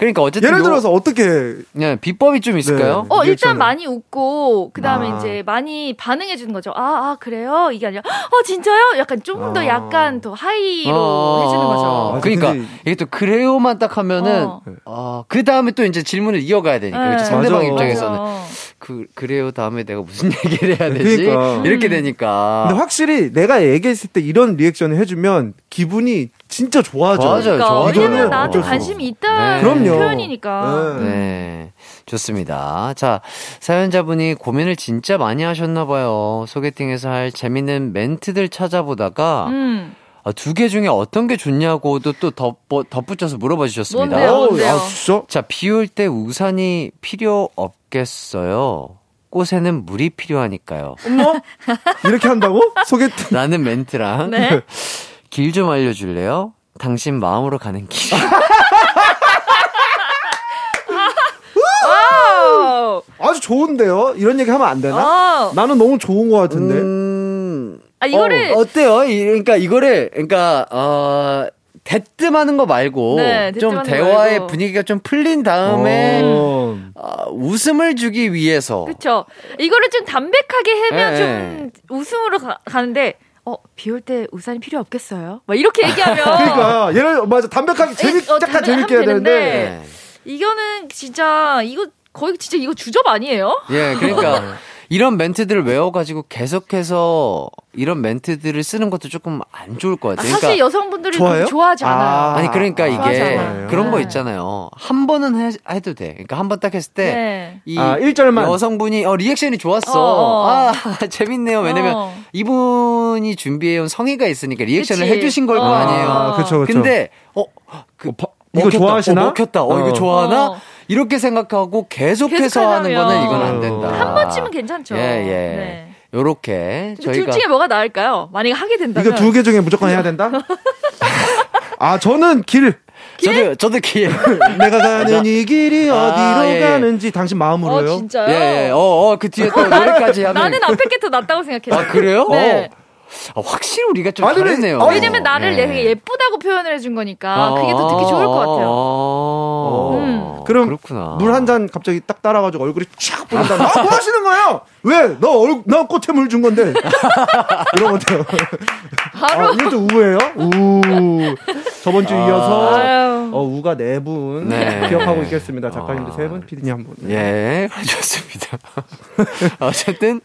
그러니까 어쨌든. 예를 요- 들어서 어떻게 네, 비법이 좀 있을까요? 네. 어, 일단. 많이 웃고, 그 다음에 아. 이제 많이 반응해 주는 거죠. 아, 아, 그래요? 이게 아니라, 어, 진짜요? 약간 조금 더 아. 약간 더 high로 어, 해주는 거죠. 맞아, 그러니까 근데- 이게 또 그래요만 딱 하면은 어. 아, 그 다음에 또 이제 질문을 이어가야 되니까 네. 상대방 맞아. 입장에서는 맞아. 그 그래요 다음에 내가 무슨 얘기를 해야 되지 그러니까. 이렇게 음. 되니까 근데 확실히 내가 얘기했을 때 이런 리액션을 해주면 기분이 진짜 좋아져. 좋아져요. 그러니까 좋아져요. 왜냐면 나한테 어쩔 수 관심이 네. 있다는 그럼요. 표현이니까. 네. 네. 좋습니다. 자, 사연자분이 고민을 진짜 많이 하셨나 봐요. 소개팅에서 할 재밌는 멘트들 찾아보다가 음. 아, 두개 중에 어떤 게 좋냐고도 또 덧, 덧붙여서 물어봐 주셨습니다. 뭔데요? 어, 뭔데요? 아, 진짜? 자, 비 올 때 우산이 필요 없겠어요. 꽃에는 물이 필요하니까요. 어머? 이렇게 한다고? 소개팅. 라는 멘트랑 네. 길 좀 알려줄래요? 당신 마음으로 가는 길. 아주 좋은데요? 이런 얘기 하면 안 되나? 어. 나는 너무 좋은 것 같은데. 음, 아, 이거를. 어, 때요 그러니까 이거를 그러니까 어 대뜸하는 거 말고 네, 좀 대화의 말고. 분위기가 좀 풀린 다음에 어. 어, 웃음을 주기 위해서 그쵸. 이거를 좀 담백하게 하면 예, 좀 웃음으로 가, 가는데, 어, 비 올 때 우산이 필요 없겠어요? 막 이렇게 얘기하면. 그러니까 얘를 맞아 담백하게 재밌 어, 약간 재밌게 해야 되는데 네. 이거는 진짜, 이거 거의 진짜 이거 주접 아니에요? 예, 그러니까 이런 멘트들을 외워가지고 계속해서 이런 멘트들을 쓰는 것도 조금 안 좋을 것 아, 같아요. 사실 그러니까 여성분들이 좋아해요? 그렇게 좋아하지 않아요. 아. 아니 그러니까 이게 좋아하잖아요. 그런 거 네. 있잖아요. 한 번은 해, 해도 돼. 그러니까 한 번 딱 했을 때 네. 이 아, 1절만. 여성분이 어 리액션이 좋았어. 어, 어. 아 재밌네요. 왜냐면 어. 이분이 준비해온 성의가 있으니까 리액션을 그치. 해주신 걸거 어. 아니에요. 아, 그쵸, 그쵸. 근데 어 그 어, 바- 이거 좋아하시나? 어, 먹혔다. 어, 이거 어. 좋아하나? 어. 이렇게 생각하고 계속해서 계속 하는 거는 이건 안 된다. 한 번쯤은 괜찮죠. 예, 예. 네. 요렇게 저희가 둘 중에 뭐가 나을까요? 만약에 하게 된다면. 이거 두 개 중에 무조건 해야 된다? 아 저는 길 저도 저도 기회. 내가 가는 이 길이 아, 어디로 예, 예. 가는지 당신 어, 마음으로요. 진짜요? 예, 예. 어, 어, 그 뒤에 또 노래까지 하면. 나는 앞에 게 더 낫다고 생각해요. 아, 그래요? 네. 어. 아, 확실히 우리가 좀 아니, 다르네요. 어, 왜냐면 나를 예. 되게 예쁘다고 표현을 해준 거니까 어, 그게 더 듣기 좋을 것 같아요. 어. 음. 그럼 그렇구나. 물한 잔 갑자기 딱 따라가지고 얼굴이 촥 보인다. 아, 뭐 하시는 거예요? 왜? 너 얼, 너 꽃에 물 준 건데. 이런 것같요 바로. 아, 이것도 우예요? 우. 저번 주 이어서 아유. 어, 우가 네분 네. 기억하고 있겠습니다. 작가님도 아. 세 분, 피디님 한 분. 예, 좋습니다. 어쨌든,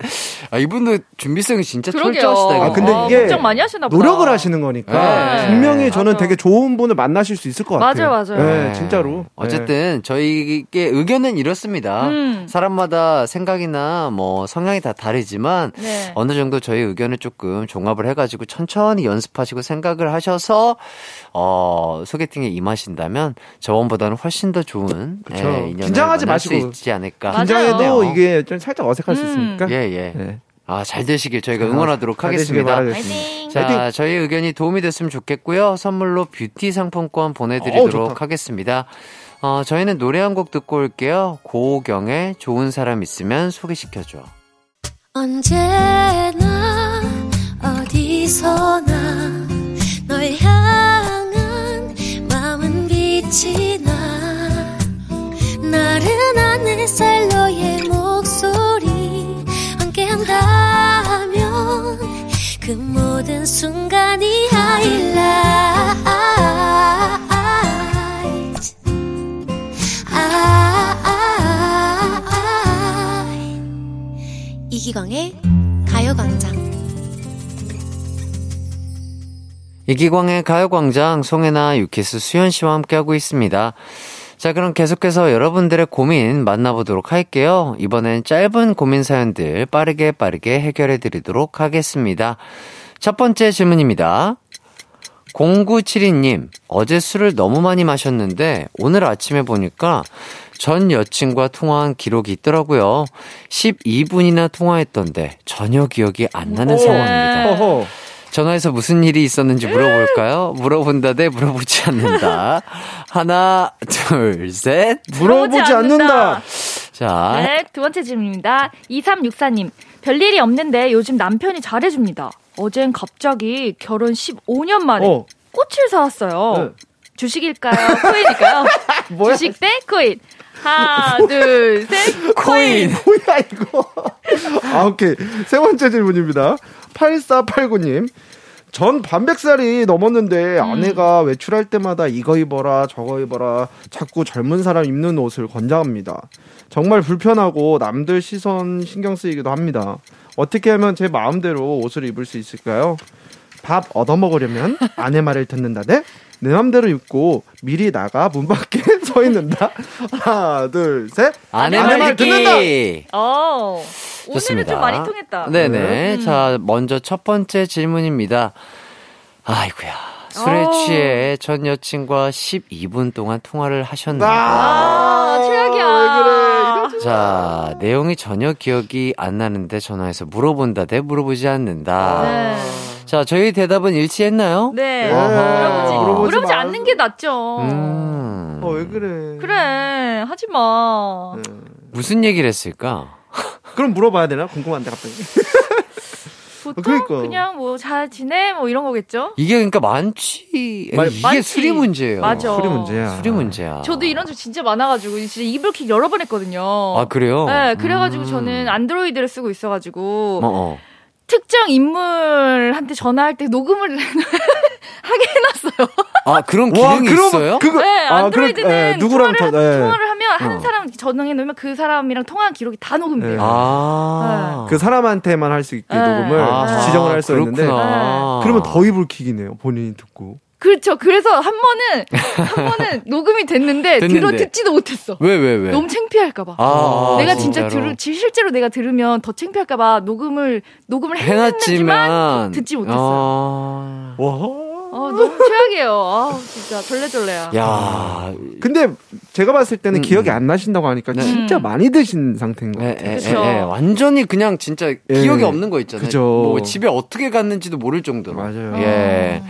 아, 이분도 준비성이 진짜 그러게요. 철저하시다. 아, 근데 어, 이게 걱정 많이 하시나 보다. 노력을 하시는 거니까 네. 분명히 저는 맞아. 되게 좋은 분을 만나실 수 있을 것 같아요. 맞아요, 맞아요. 네, 네. 진짜로. 어쨌든 저희의 의견은 이렇습니다. 음. 사람마다 생각이나 뭐 성향이 다 다르지만 네. 어느 정도 저희 의견을 조금 종합을 해가지고 천천히 연습하시고 생각을 하셔서 어 소개팅에 임하신다면 저번보다는 훨씬 더 좋은 그쵸. 예, 인연을 긴장하지 수 마시고. 있지 않을까. 긴장해도 네. 이게 좀 살짝 어색할 수 음. 있으니까. 예 예. 네. 아 잘 되시길 저희가 응원하도록 하겠습니다. 자! 저희 의견이 도움이 됐으면 좋겠고요. 선물로 뷰티 상품권 보내드리도록 좋다. 하겠습니다. 어, 저희는 노래 한 곡 듣고 올게요. 고경의 좋은 사람 있으면 소개시켜줘. 언제나 어디서나 널 향한 마음은 빛이 나 나른한 햇살 너의 목소리 한다면 그 모든 순간이 이기광의 가요광장. 이기광의 가요광장 송혜나 유키스 수현 씨와 함께하고 있습니다. 자, 그럼 계속해서 여러분들의 고민 만나보도록 할게요. 이번엔 짧은 고민 사연들 빠르게 빠르게 해결해 드리도록 하겠습니다. 첫 번째 질문입니다. 0972님, 어제 술을 너무 많이 마셨는데 오늘 아침에 보니까 전 여친과 통화한 기록이 있더라고요. 12분이나 통화했던데 전혀 기억이 안 나는 상황입니다. 어허. 전화해서 무슨 일이 있었는지 물어볼까요? 물어본다 대 물어보지 않는다. 하나, 둘, 셋. 물어보지 않는다. 자, 네, 두 번째 질문입니다. 2364님. 별일이 없는데 요즘 남편이 잘해줍니다. 어젠 갑자기 결혼 15년 만에 어. 꽃을 사왔어요. 네. 주식일까요? 코인일까요? 뭐야? 주식 대 코인. 하나, 둘, 셋. 코인. 뭐야 이거? 아 오케이 세 번째 질문입니다. 8489님. 전 반백살이 넘었는데 아내가 외출할 때마다 이거 입어라 저거 입어라 자꾸 젊은 사람 입는 옷을 권장합니다. 정말 불편하고 남들 시선 신경 쓰이기도 합니다. 어떻게 하면 제 마음대로 옷을 입을 수 있을까요? 밥 얻어먹으려면 아내 말을 듣는다네? 내 맘대로 입고 미리 나가 문 밖에 서 있는다. 하나, 둘, 셋. 아내 아내 말말 듣는다. 어. 좋습니다. 좀 많이 통했다. 네네. 음. 자, 먼저 첫 번째 질문입니다. 아이고야. 술에 어. 취해 전 여친과 12분 동안 통화를 하셨는데. 아, 최악이야. 왜 그래? 자, 내용이 전혀 기억이 안 나는데 전화해서 물어본다 대 물어보지 않는다. 네. 자, 저희 대답은 일치했나요? 네. 물어보지, 물어보지 물어보지 마. 않는 게 낫죠. 음. 어, 왜 그래? 그래, 하지 마. 네. 무슨 얘기를 했을까? 그럼 물어봐야 되나? 궁금한데 갑자기. 보통 그러니까. 그냥 뭐 잘 지내 뭐 이런 거겠죠. 이게 그러니까 많지. 말- 이게 많지. 술이 문제예요. 맞아. 술이 문제야. 술이 문제야. 저도 이런 적 진짜 많아가지고 진짜 이불킥 여러 번 했거든요. 아, 그래요? 네, 그래가지고 음. 저는 안드로이드를 쓰고 있어가지고 어, 어. 특정 인물한테 전화할 때 녹음을 하게 해놨어요. 아, 그런 와, 기능이 그럼 있어요? 그거 네, 아, 안드로이드는 그럼, 예, 누구랑 통화를, 저- 예. 통화를 하면 한 어. 사람 전화해 놓으면 그 사람이랑 통화한 기록이 다 녹음돼요. 네. 아. 그 사람한테만 할 수 있게 네. 녹음을 아, 지정을 할 수 있는데 그렇구나. 그러면 더 이불킥이네요. 본인이 듣고. 그렇죠. 그래서 한 번은 한 번은 녹음이 됐는데, 됐는데. 들어 듣지도 못했어. 왜, 왜, 왜? 너무 창피할까봐. 아, 내가 진짜 진짜로? 들 실제로 내가 들으면 더 창피할까봐 녹음을 녹음을 해놨지만 듣지 못했어요. 어... 와. 어, 너무 최악이에요. 아 진짜 절레절레야. 야, 근데 제가 봤을 때는 음, 기억이 음. 안 나신다고 하니까 네. 진짜 음. 많이 드신 상태인 것 에, 같아요. 에, 에, 그쵸. 에, 완전히 그냥 진짜 예. 기억이 없는 거 있잖아요. 그죠. 뭐 집에 어떻게 갔는지도 모를 정도로. 맞아요. 예.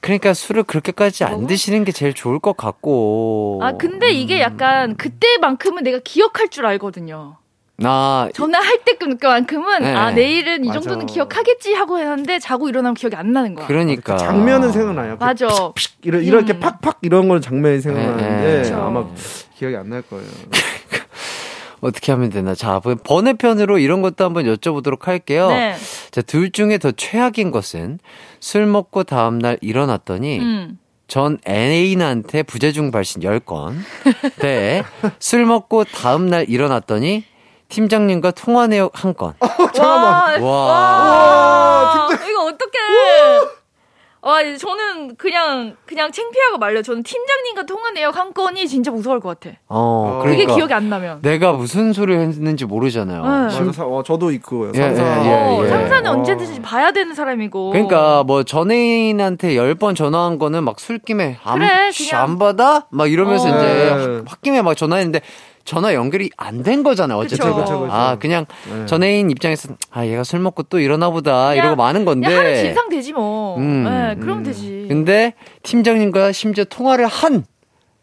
그러니까 술을 그렇게까지 안 드시는 게 제일 좋을 것 같고. 아 근데 이게 약간 그때만큼은 내가 기억할 줄 알거든요. 나 전화할 때만큼은 네. 아 내일은 이 맞아. 정도는 기억하겠지 하고 했는데 자고 일어나면 기억이 안 나는 거야. 그러니까 장면은 생각나요. 그 맞아. 이런 이렇게 음. 팍팍 이런 건 장면이 생각나는데 네, 네. 아마 기억이 안 날 거예요. 어떻게 하면 되나? 자, 번외편으로 이런 것도 한번 여쭤보도록 할게요. 네. 자, 둘 중에 더 최악인 것은 술 먹고 다음날 일어났더니 음. 전 애인한테 부재중 발신 10건. 네. 술 먹고 다음날 일어났더니 팀장님과 통화 내역 한 건. 잠깐만. 와. 와. 이거 어떡해. 와, 저는 그냥, 그냥 창피하고 말려. 저는 팀장님과 통화 내역 한 건이 진짜 무서울 것 같아. 어, 그게 그러니까 기억이 안 나면. 내가 무슨 소리를 했는지 모르잖아요. 네. 맞아, 사- 어, 저도 있고요. 예, 상사. 예, 예, 어, 예. 상사는 어. 언제든지 봐야 되는 사람이고. 그러니까 뭐 전애인한테 10번 전화한 거는 막 술김에 안, 그래. 안 받아? 막 이러면서 어. 이제 네. 홧김에 막 전화했는데 전화 연결이 안 된 거잖아요. 어쨌든. 그쵸, 그쵸, 그쵸. 아, 그냥 네. 전애인 입장에서 아, 얘가 술 먹고 또 일어나 보다 그냥- 이러고 마는 건데. 하루 진상 되지 뭐. 음. 네, 그러면 되지. 근데 팀장님과 심지어 통화를 한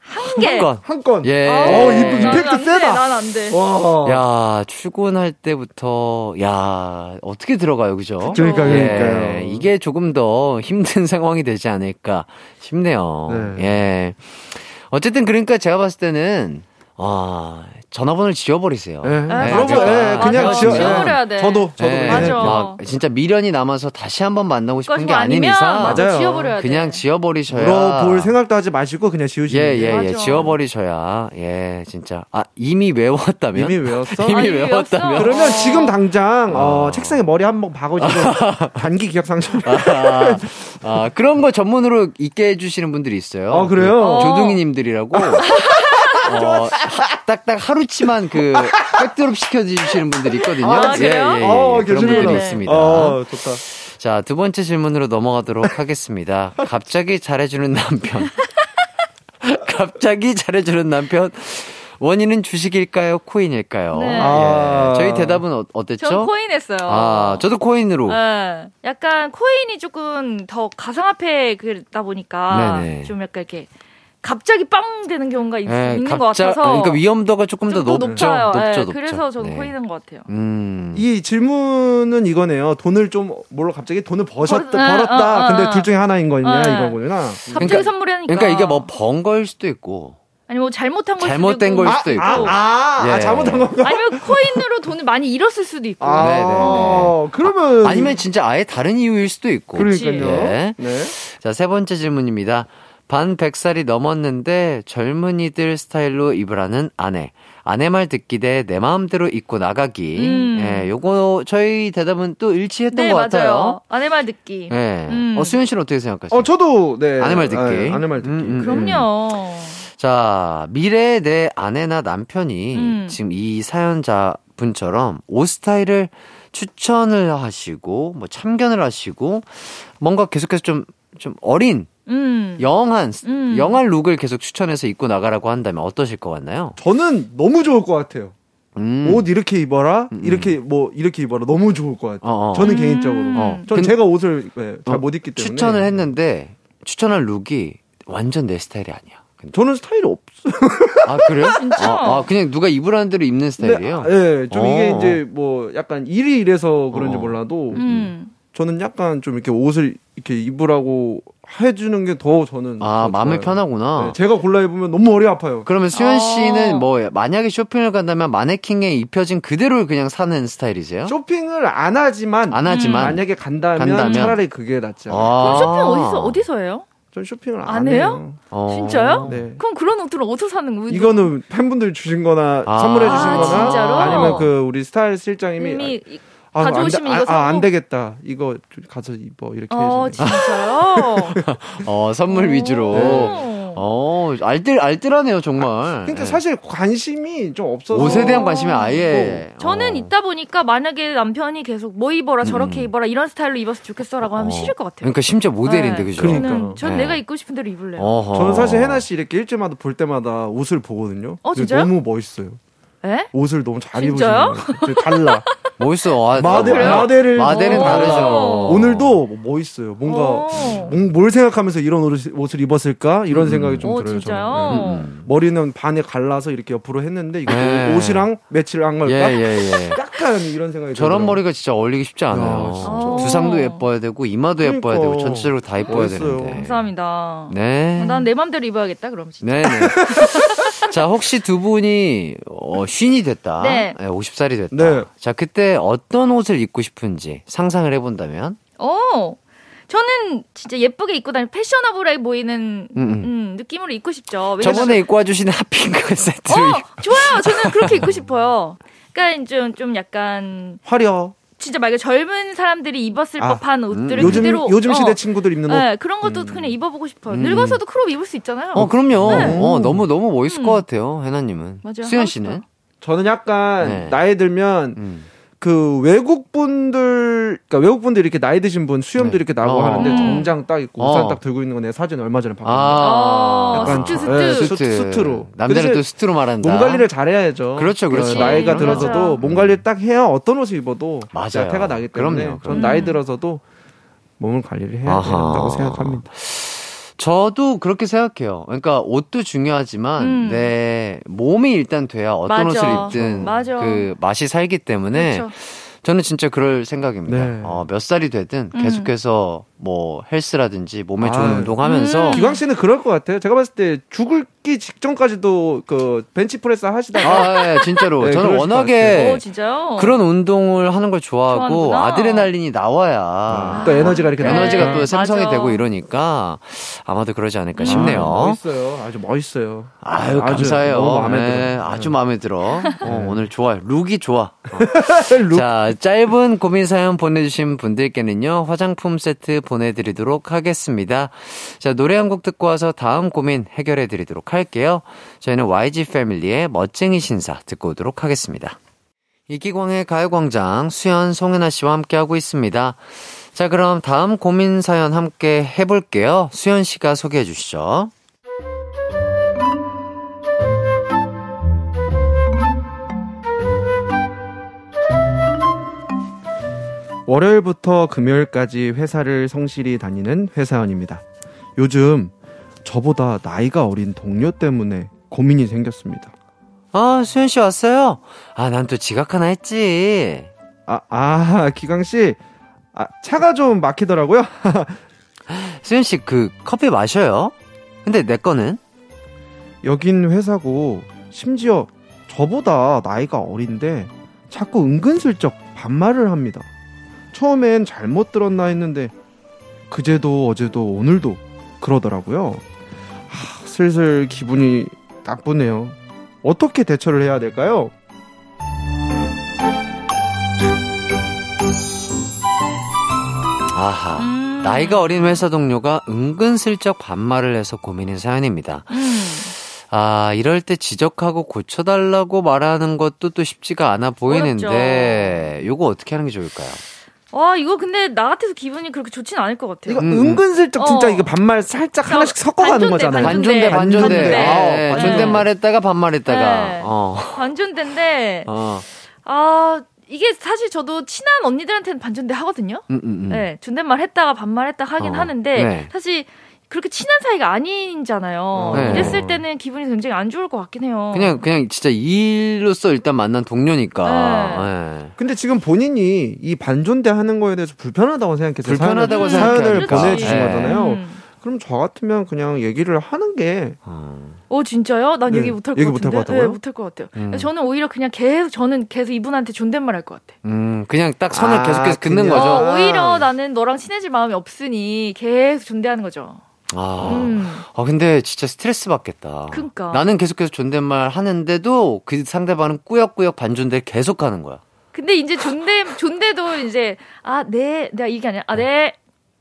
한 개. 건. 한 건. 예. 어, 이- 나는 이펙트 안 돼, 세다. 난 안 돼. 와. 야, 출근할 때부터 야, 어떻게 들어가요, 그죠? 그러니까 예, 그러니까요. 이게 조금 더 힘든 상황이 되지 않을까 싶네요. 네. 예. 어쨌든 그러니까 제가 봤을 때는 아, 전화번호를 지워버리세요. 예. 네, 물어보- 그러니까. 예, 그냥 지워. 지워 버려야 예. 돼. 저도 저도 예, 맞아. 막 진짜 미련이 남아서 다시 한번 만나고 싶은 게 아닌 이상 맞아, 맞아요. 지워버려야 돼. 그냥 지워버리셔야 물어볼 생각도 하지 마시고 그냥 지우시면 예, 예, 돼요. 예. 맞아. 지워버리셔야, 예, 진짜. 아, 이미 외웠다면? 이미 외웠어? 이미 아니, 외웠다면? 외웠어. 그러면 지금 당장 어, 아. 책상에 머리 한 번 박으시고 단기 기억 상실. 아, 아, 그런 거 전문으로 있게 해주시는 분들이 있어요. 아, 그래요? 그 조둥이 님들이라고. 어, 하- 딱딱 하루치만 그, 백드롭 시켜주시는 분들이 있거든요. 아? 예, 예, 예. 어, 그런. 분들이 네. 있습니다. 어, 좋다. 자, 두 번째 질문으로 넘어가도록 하겠습니다. 갑자기 잘해주는 남편. 갑자기 잘해주는 남편. 원인은 주식일까요? 코인일까요? 네. 아. 예. 저희 대답은 어, 어땠죠? 전 코인 했어요. 아, 저도 코인으로. 네. 약간 코인이 조금 더 가상화폐 그다 보니까 네네. 좀 약간 이렇게 갑자기 빵 되는 경우가 있, 예, 있는 것 갑자- 같아서 그러니까 위험도가 조금 더 높죠. 높아요. 높죠, 예, 높죠. 그래서 저는 네. 코인인 것 같아요. 음. 이 질문은 이거네요. 돈을 좀 뭘로 갑자기 돈을 버셨, 벌- 아, 벌었다. 아, 아, 근데 아. 둘 중에 하나인 거냐 네. 이거구나. 갑자기 그러니까- 선물하니까. 그러니까 이게 뭐 번 거일 수도 있고 아니 뭐 잘못한 걸 잘못된 수도 걸 있고. 수도 있고. 아, 아, 아, 예. 잘못한 건가? 아니면 코인으로 돈을 많이 잃었을 수도 있고. 아, 네네네. 그러면 아 니면 진짜 아예 다른 이유일 수도 있고. 그러니까요. 예. 네. 자, 세 번째 질문입니다. 반 100살이 넘었는데 젊은이들 스타일로 입으라는 아내. 아내 말 듣기 대 내 마음대로 입고 나가기. 음. 예, 요거 저희 대답은 또 일치했던 네, 것 맞아요. 같아요. 아내 말 듣기. 예. 음. 어, 수현 씨는 어떻게 생각하세요? 어, 저도 네. 아내 말 듣기. 아, 아내 말 듣기. 음, 음, 그럼요. 자, 미래의 내 아내나 남편이 음. 지금 이 사연자 분처럼 옷 스타일을 추천을 하시고, 뭐 참견을 하시고, 뭔가 계속해서 좀, 좀 어린, 음. young한, 음. young한 룩을 계속 추천해서 입고 나가라고 한다면 어떠실 것 같나요? 저는 너무 좋을 것 같아요. 음. 옷 이렇게 입어라. 음. 이렇게 뭐 이렇게 입어라. 너무 좋을 것 같아요. 어, 어. 저는 음. 개인적으로. 어. 전 근- 제가 옷을 네, 잘 어, 못 입기 때문에 추천을 했는데, 추천한 룩이 완전 내 스타일이 아니야. 근데. 저는 스타일이 없. 아, 그래요? 진짜? 아, 아, 그냥 누가 입으라는 대로 입는 스타일이에요? 네, 네, 좀 이게 어. 이제 뭐 약간 일이 이래서 그런지 어. 몰라도 음. 저는 약간 좀 이렇게 옷을 이렇게 입으라고 해주는 게 더 저는 아, 더 마음이 좋아요. 편하구나. 네, 제가 골라 입으면 너무 머리 아파요. 그러면 수현 어. 씨는 뭐 만약에 쇼핑을 간다면 마네킹에 입혀진 그대로 그냥 사는 스타일이세요? 쇼핑을 안 하지만 안 하지만 만약에 간다면, 간다면? 차라리 그게 낫지 않아요. 아. 그럼 쇼핑 어디서 어디서 해요? 전 쇼핑을 안, 안 해요? 해요. 어. 진짜요? 네. 그럼 그런 옷들은 어디서 사는 거예요? 이거는 팬분들 주신 거나 아. 선물해 주신 아, 거나 진짜로? 아니면 그 우리 스타일 실장님이 이미 이- 아, 가져오시면 안, 이거 돼, 아, 아, 안 사고? 되겠다. 이거 좀 가서 입어 이렇게 어 해주세요. 진짜요? 어, 선물 위주로. 오. 어, 알뜰, 알뜰하네요, 정말. 그러니까 예. 사실 관심이 좀 없어서 옷에 대한 관심이 아예. 저는 어. 있다 보니까 만약에 남편이 계속 뭐 입어라 저렇게 음. 입어라 이런 스타일로 입었으면 좋겠어라고 하면 어. 싫을 것 같아요. 그러니까 심지어 모델인데, 네. 그죠? 그러니까. 저는 전 네. 내가 입고 싶은 대로 입을래요. 어허. 저는 사실 해나 씨 이렇게 일주일마다 볼 때마다 옷을 보거든요. 어, 진짜요? 너무 멋있어요. 에? 옷을 너무 잘 진짜요? 입으시는 거 달라. 멋있어. 아, 마대, 그래요? 마대를. 마대는 오. 다르죠. 오늘도 뭐 멋있어요. 뭔가, 오. 뭘- 뭘 생각하면서 이런 옷을, 입었을까? 이런 생각이 좀 오, 들어요. 진짜요? 네. 음. 머리는 반에 갈라서 이렇게 옆으로 했는데, 이거 네. 옷이랑 매치를 한 예, 걸까? 예, 예. 약간 이런 생각이 저런 들어요. 머리가 진짜 어울리기 쉽지 않아요. 야, 진짜. 두상도 예뻐야 되고 이마도 예뻐야 그러니까. 되고 전체적으로 다 예뻐야 멋있어요. 되는데. 감사합니다. 네. 난 내 맘대로 입어야겠다, 그럼 진짜. 네, 네. 자, 혹시 두 분이 어, 쉰이 됐다. 네. 50살이 됐다. 네. 자, 그때 어떤 옷을 입고 싶은지 상상을 해본다면? 어, 저는 진짜 예쁘게 입고 다니는 패셔너블해 보이는 음, 음. 음, 느낌으로 입고 싶죠. 왜냐면- 저번에 입고 와주신 핫핑크 세트를. 어, 좋아요. 저는 그렇게 입고 싶어요. 그러니까 좀, 좀 약간 화려. 진짜 말 그대로 젊은 사람들이 입었을 아, 법한 옷들을 요즘, 그대로 요즘 시대 어, 친구들 입는 옷. 네, 그런 것도 그냥 입어보고 싶어요. 늙어서도 crop 입을 수 있잖아요. 어, 그럼요. 네. 어, 너무, 너무 멋있을 음. 것 같아요. 해나님은. 맞아요. 수현 씨는? 저는 약간 네. 나이 들면 음. 그 외국 분들, 그러니까 외국 분들 이렇게 나이 드신 분 수염도 네. 이렇게 나고 어. 하는데 음. 정장 딱 입고 어. 우산 딱 들고 있는 거 내 사진 얼마 전에 봤거든요. 아, 어, 약간 수트, 네, 수트. 수트. 수트로. 남자는 그 또 수트로 말한다. 몸 관리를 잘해야죠. 그렇죠, 그렇죠. 그 나이가 그럼요. 들어서도 맞아요. 몸 관리를 딱 해야 어떤 옷을 입어도 맞아요. 태가 나기 때문에 그럼요, 전 그럼요. 나이 들어서도 몸을 관리를 해야. 된다고 생각합니다. 저도 그렇게 생각해요. 그러니까 옷도 중요하지만 음. 내 몸이 일단 돼야 어떤 맞아. 옷을 입든 맞아. 그 맛이 살기 때문에 그렇죠. 저는 진짜 그럴 생각입니다. 네. 어, 몇 살이 되든 음. 계속해서 뭐 헬스라든지 몸에 아, 좋은 운동하면서 음. 기광 씨는 그럴 것 같아요. 제가 봤을 때 죽을기 직전까지도 그 벤치프레스 하시다가 아, 예, 진짜로 네, 저는 워낙에 오, 진짜요? 그런 운동을 하는 걸 좋아하고 좋아하는구나. 아드레날린이 나와야 또 에너지가 이렇게 네. 에너지가 나오니까. 또 생성이 맞아. 되고 이러니까 아마도 그러지 않을까 아, 싶네요. 멋있어요. 아주 멋있어요. 아유, 아주 감사해요. 너무 마음에 네. 아주 마음에 들어. 어, 오늘 좋아요. 룩이 좋아. 어. 룩. 자, 짧은 고민 사연 보내주신 분들께는요, 화장품 세트 보내드리도록 하겠습니다. 자, 노래 한 곡 듣고 와서 다음 고민 해결해 드리도록 할게요. 저희는 YG 패밀리의 멋쟁이 신사 듣고 오도록 하겠습니다. 이기광의 가요광장 수현 송은아 씨와 함께하고 있습니다. 자, 그럼 다음 고민 사연 함께 해볼게요. 수현 씨가 소개해 주시죠. 월요일부터 금요일까지 회사를 성실히 다니는 회사원입니다. 요즘 저보다 나이가 어린 동료 때문에 고민이 생겼습니다. 아, 수현 씨 왔어요? 아, 난 또 지각 하나 했지. 아, 아, 기광 씨. 아, 차가 좀 막히더라고요. 수현 씨, 그, 커피 마셔요? 근데 내 거는? 여긴 회사고 심지어 저보다 나이가 어린데 자꾸 은근슬쩍 반말을 합니다. 처음엔 잘못 들었나 했는데 그제도 어제도 오늘도 그러더라고요. 하, 슬슬 기분이 나쁘네요. 어떻게 대처를 해야 될까요? 아하. 음. 나이가 어린 회사 동료가 은근슬쩍 반말을 해서 고민인 사연입니다. 음. 아, 이럴 때 지적하고 고쳐달라고 말하는 것도 또 쉽지가 않아 보이는데, 요거 어떻게 하는 게 좋을까요? 와, 이거 근데 나 같아서 기분이 그렇게 좋진 않을 것 같아요. 이거 음, 음. 은근슬쩍 진짜 어. 이게 반말 살짝 저 하나씩 섞어가는 반존대, 거잖아요. 반존대, 반존대. 반존대. 예, 아, 존댓말 했다가 반말 했다가, 네. 어, 반존대인데, 어, 아, 이게 사실 저도 친한 언니들한테는 반존대 하거든요? 음, 음, 음. 네, 존댓말 했다가 반말 했다 하긴 어, 하는데, 네. 사실 그렇게 친한 사이가 아니잖아요. 네. 이랬을 때는 기분이 굉장히 안 좋을 것 같긴 해요. 그냥, 그냥 진짜 일로서 일단 만난 동료니까, 예. 근데 지금 본인이 이 반존대 하는 거에 대해서 불편하다고 생각해서 불편하다고 사연을, 사연을 생각하니까. 보내주신 네. 거잖아요. 음. 그럼 저 같으면 그냥 얘기를 하는 게 어. 어, 진짜요? 난 네. 얘기 못할 것 얘기 같은데. 못할 것? 네, 못할 것 같아요. 음. 저는 오히려 그냥 계속, 저는 계속 이분한테 존댓말 할 것 같아. 음, 그냥 딱 선을 아, 계속해서 긋는 그냥. 거죠. 어, 오히려 나는 너랑 친해질 마음이 없으니 계속 존대하는 거죠. 아. 음. 아, 근데 진짜 스트레스 받겠다. 그니까. 나는 계속해서 존댓말 하는데도 그 상대방은 꾸역꾸역 반존대 계속 하는 거야. 근데 이제 존대, 존대도 이제, 아, 네, 내가 이게 아니라, 아, 네.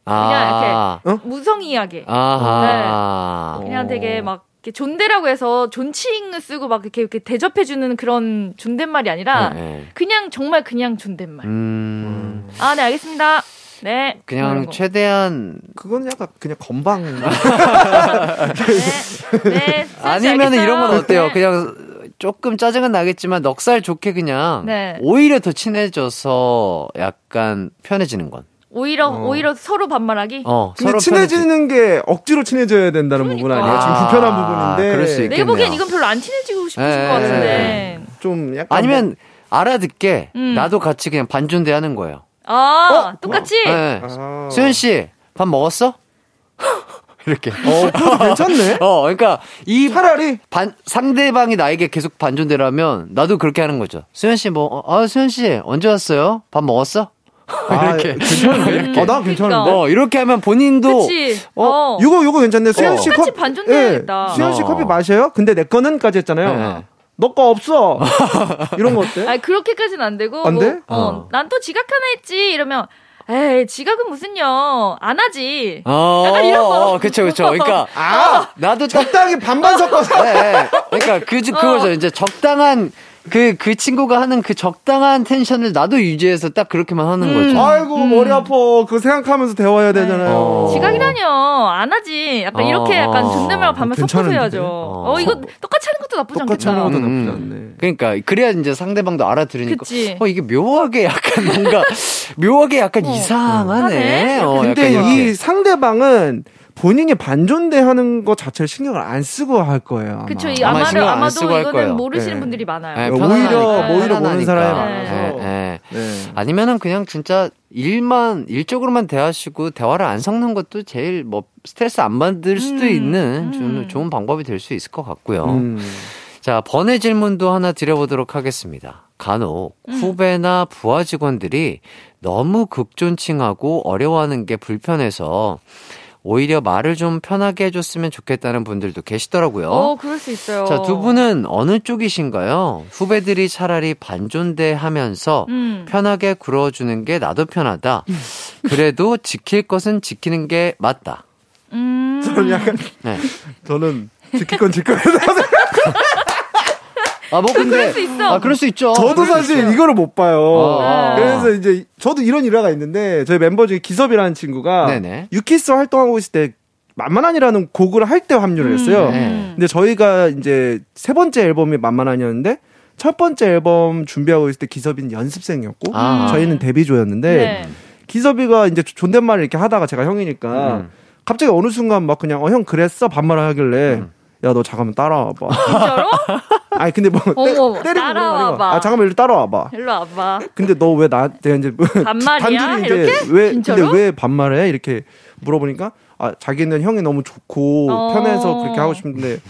아. 무성의하게. 아하. 네. 그냥 되게 막, 이렇게 존대라고 해서 존칭을 쓰고 막 이렇게, 이렇게 대접해주는 그런 존댓말이 아니라, 네, 네. 그냥 정말 그냥 존댓말. 음. 아, 네, 알겠습니다. 네. 그냥 거. 최대한 그건 약간 그냥 건방 네. 네. 아니면 은 이런 건 어때요? 네. 그냥 조금 짜증은 나겠지만 넉살 좋게 그냥 네. 오히려 더 친해져서 약간 편해지는 건. 오히려 오히려 서로 반말하기. 어, 근데 서로 친해지는 게 억지로 친해져야 된다는 부분 아니에요? 지금 아, 불편한 부분인데. 그럴 수 있- 내 보기엔 있겠네요. 이건 별로 안 친해지고 싶으신 네. 것 같은데. 좀 약간. 아니면 알아듣게 음. 나도 같이 그냥 반존대 하는 거예요. 아, 똑같이? 네. 아. 수현 씨, 밥 먹었어? 이렇게. 어, 괜찮네? 어, 그러니까 이 차라리. 반, 상대방이 나에게 계속 반존대를 하면 나도 그렇게 하는 거죠. 수현 씨 뭐, 어, 아, 수현 씨 언제 왔어요? 밥 먹었어? 이렇게. 아, 괜찮은데? 어, 난 괜찮은데? 어, 이렇게 하면 본인도 그치. 어, 어. 요거, 요거 괜찮네. 수현 씨 똑같이 커피. 반존대야겠다. 수현 씨 어. 커피 마셔요? 근데 내 거는까지 했잖아요. 네. 너 거 없어. 이런 거 어때? 아니, 그렇게까지는 안 되고. 안 돼? 뭐, 어. 어, 난 또 지각 하나 했지. 이러면, 에이, 지각은 무슨요. 안 하지. 어, 약간 이런 거. 어, 그쵸, 그쵸. 그러니까, 아! 나도 딱, 적당히 반반 섞어서. 네, 네. 그러니까, 그, 그거죠. 이제 적당한, 그, 그 친구가 하는 그 적당한 텐션을 나도 유지해서 딱 그렇게만 하는 음. 거죠. 아이고, 머리 아파. 그거 생각하면서 대화해야 되잖아요. 어. 지각이라뇨. 안 하지. 약간 이렇게 어. 약간 존댓말 어, 섞어서? 해야죠. 어. 어, 이거 똑같이 하는 것도 나쁘지 똑같이 않겠다. 하는 것도 음. 나쁘지 않네. 그러니까 그래야 이제 상대방도 알아들으니까 그치. 어 이게 묘하게 약간 뭔가 묘하게 약간 어. 이상하네. 하네? 어, 근데 약간 이 이렇게. 상대방은 본인이 반존대 하는 것 자체를 신경을 안 쓰고 할 거예요. 아마. 그쵸. 이 아마 아마도, 신경 안 아마도 쓰고 할 이거는 거예요. 모르시는 네. 분들이 많아요. 네, 오히려- 편안하니까. 오히려 모르는. 사람이 많아서. 예, 예. 네. 아니면은 그냥 진짜 일만 일적으로만 대하시고 대화를 안 섞는 것도 제일 뭐 스트레스 안 받을 수도 음, 있는 음. 좋은, 좋은 방법이 될 수 있을 것 같고요. 음. 자, 번외 질문도 하나 드려보도록 하겠습니다. 간혹 후배나 부하 직원들이 너무 극존칭하고 어려워하는 게 불편해서 오히려 말을 좀 편하게 해줬으면 좋겠다는 분들도 계시더라고요. 어, 그럴 수 있어요. 자, 두 분은 어느 쪽이신가요? 후배들이 차라리 반존대 하면서 음. 편하게 굴어주는 게 나도 편하다. 그래도 지킬 것은 지키는 게 맞다. 음. 저는 약간, 네. 저는 지킬 건 지켜야 돼. 아, 뭐 근데. 그럴 수 있어. 아, 그럴 수 있죠. 저도 사실. 이거를 못 봐요. 아. 그래서 이제 저도 이런 일화가 있는데 저희 멤버 중에 기섭이라는 친구가 네네. 유키스 활동하고 있을 때 만만한이라는 곡을 할 때 합류를 했어요. 네. 근데 저희가 이제 세 번째 앨범이 만만한이었는데 첫 번째 앨범 준비하고 있을 때 기섭이는 연습생이었고 아. 저희는 데뷔조였는데 네. 기섭이가 이제 존댓말을 이렇게 하다가 제가 형이니까 음. 갑자기 어느 순간 막 그냥 어 형 그랬어 반말을 하길래 야 너 잠깐만 따라와봐. 진짜로? 아니 근데 뭐 때, 어머, 때리고. 따라와봐. 아 잠깐만 일로 따라와봐. 일로 와봐. 근데 너 왜 나한테 이제 뭐 반말이야? 단둘이 이제 이렇게? 왜 진짜로? 근데 왜 반말해? 이렇게 물어보니까 아 자기는 형이 너무 좋고 어. 편해서 그렇게 하고 싶은데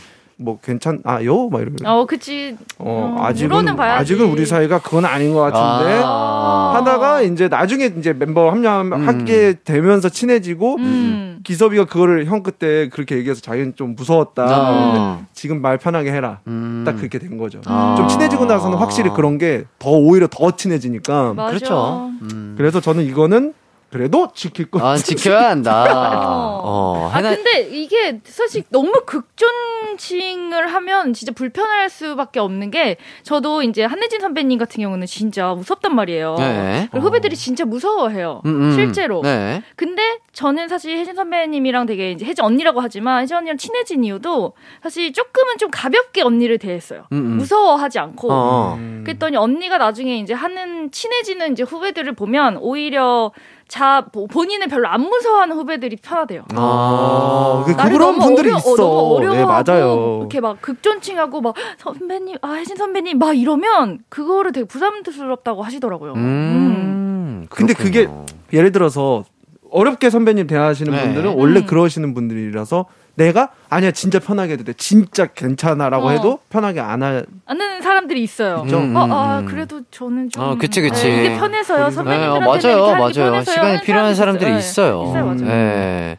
뭐 괜찮 아요? 막 이러고 어, 그치. 어, 음, 아직은. 아직은 우리 사이가 그건 아닌 것 같은데 아. 하다가 이제 나중에 이제 멤버 합류하게 되면서 친해지고 음. 기섭이가 그거를 형 그때 그렇게 얘기해서 자기는 좀 무서웠다. 아. 지금 말 편하게 해라. 음. 딱 그렇게 된 거죠. 아. 좀 친해지고 나서는 확실히 그런 게 더 오히려 더 친해지니까. 맞아. 그렇죠. 음. 그래서 저는 이거는 그래도 지킬 거. 아, 지켜야 한다. 어. 어, 아 근데 이게 사실 너무 극존칭을 하면 진짜 불편할 수밖에 없는 게 저도 이제 한혜진 선배님 같은 경우는 진짜 무섭단 말이에요. 네. 그리고 후배들이 진짜 무서워해요. 음, 음. 실제로. 네. 근데 저는 사실 혜진 선배님이랑 되게 이제 혜진 언니라고 하지만 혜진 언니랑 친해진 이유도 사실 조금은 좀 가볍게 언니를 대했어요. 음, 음. 무서워하지 않고. 어. 음. 그랬더니 언니가 나중에 이제 하는 친해지는 이제 후배들을 보면 오히려 자 보- 본인을 별로 안 무서워하는 후배들이 편하대요. 아, 그, 그런 분들이 어려- 있어. 어, 너무 어려워하고 네, 맞아요. 이렇게 막 극존칭하고 막 선배님, 아 혜진 선배님 막 이러면 그거를 되게 부담스럽다고 하시더라고요. 음. 음. 근데 그게. 예를 들어서 어렵게 선배님 대하시는 네. 분들은 원래 음. 그러시는 분들이라서 내가 아니야 진짜 편하게 해도 돼 진짜 괜찮아라고 어. 해도 편하게 안 하. 하는 사람들이 있어요. 있죠. 음, 어, 음, 아 음. 그래도 저는 좀 어, 그치, 그치. 네, 이게 편해서요. 네, 네, 선배님들한테 어, 맞아요, 맞아요. 시간이 필요한 사람들이 있어요. 있어요. 네, 있어요, 맞아요. 네.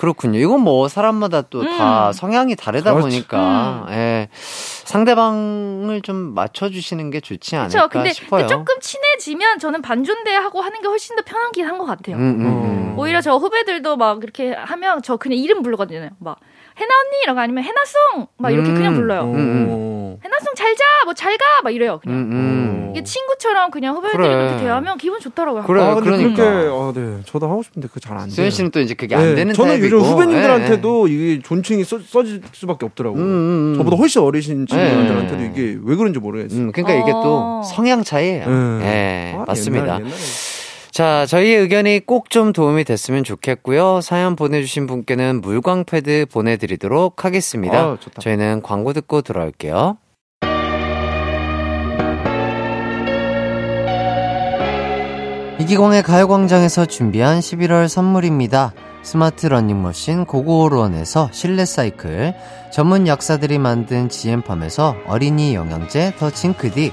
그렇군요. 이건 뭐 사람마다 또다 음. 성향이 다르다 그렇죠. 보니까 음. 예. 상대방을 좀 맞춰주시는 게 좋지 않을까 그렇죠. 근데, 싶어요. 근데 조금 친해지면 저는 반존대하고 하는 게 훨씬 더 편하긴 한 것 같아요. 음, 음, 음. 오히려 저 후배들도 막 이렇게 하면 저 그냥 이름 부르거든요. 막 해나 언니 이라고 아니면 해나송 막 이렇게 음. 그냥 불러요. 음, 음. 어. 해나송 잘 자, 뭐 잘 가, 막 이래요. 음, 그냥. 음. 이게 친구처럼 그냥 후배들이 그래. 그렇게 대하면 기분 좋더라고요. 그래, 아, 근데 그러니까. 그렇게, 어, 네. 저도 하고 싶은데 그게 잘안 돼요. 수현 씨는 또 이제 그게 안 네, 되는 저는 타입이고. 요즘 후배님들한테도 예. 이게 존칭이 써, 써질 수밖에 없더라고요. 음, 음, 음. 저보다 훨씬 어리신 친구들한테도 예. 이게 왜 그런지 모르겠어요. 음, 그러니까 이게 또 어. 성향 차이예요. 음. 예, 아, 맞습니다. 옛날, 옛날에. 자, 저희의 의견이 꼭 좀 도움이 됐으면 좋겠고요. 사연 보내주신 분께는 물광 패드 보내드리도록 하겠습니다. 아. 저희는 광고 듣고 돌아올게요. 이기광의 가요광장에서 준비한 11월 선물입니다. 스마트 러닝머신 고고오론에서 실내 사이클, 전문 약사들이 만든 지엠팜에서 어린이 영양제 더 징크디,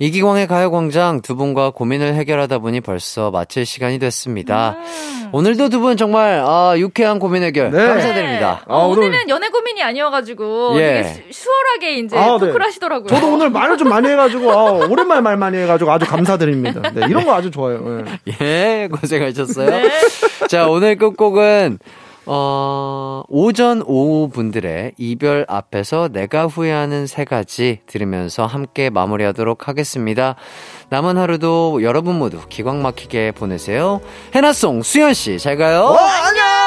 이기광의 가요광장 두 분과 고민을 해결하다 보니 벌써 마칠 시간이 됐습니다. 오늘도 두 분 정말 아, 유쾌한 고민 해결 네. 감사드립니다. 어, 아, 오늘- 오늘은 연애 고민이 아니어가지고 예. 되게 수, 수월하게 이제 아, 네. 토크를 하시더라고요. 저도 오늘 말을 좀 많이 해가지고, 아, 오랜만에 말 많이 해가지고 아주 감사드립니다. 네, 이런 거 아주 좋아요. 예. 예, 고생하셨어요. 네. 자, 오늘 끝곡은, 어, 오전, 오후 분들의 이별 앞에서 내가 후회하는 세 가지 들으면서 함께 마무리하도록 하겠습니다. 남은 하루도 여러분 모두 기광 막히게 보내세요. 해나송, 수연씨, 잘 가요. 어, 안녕!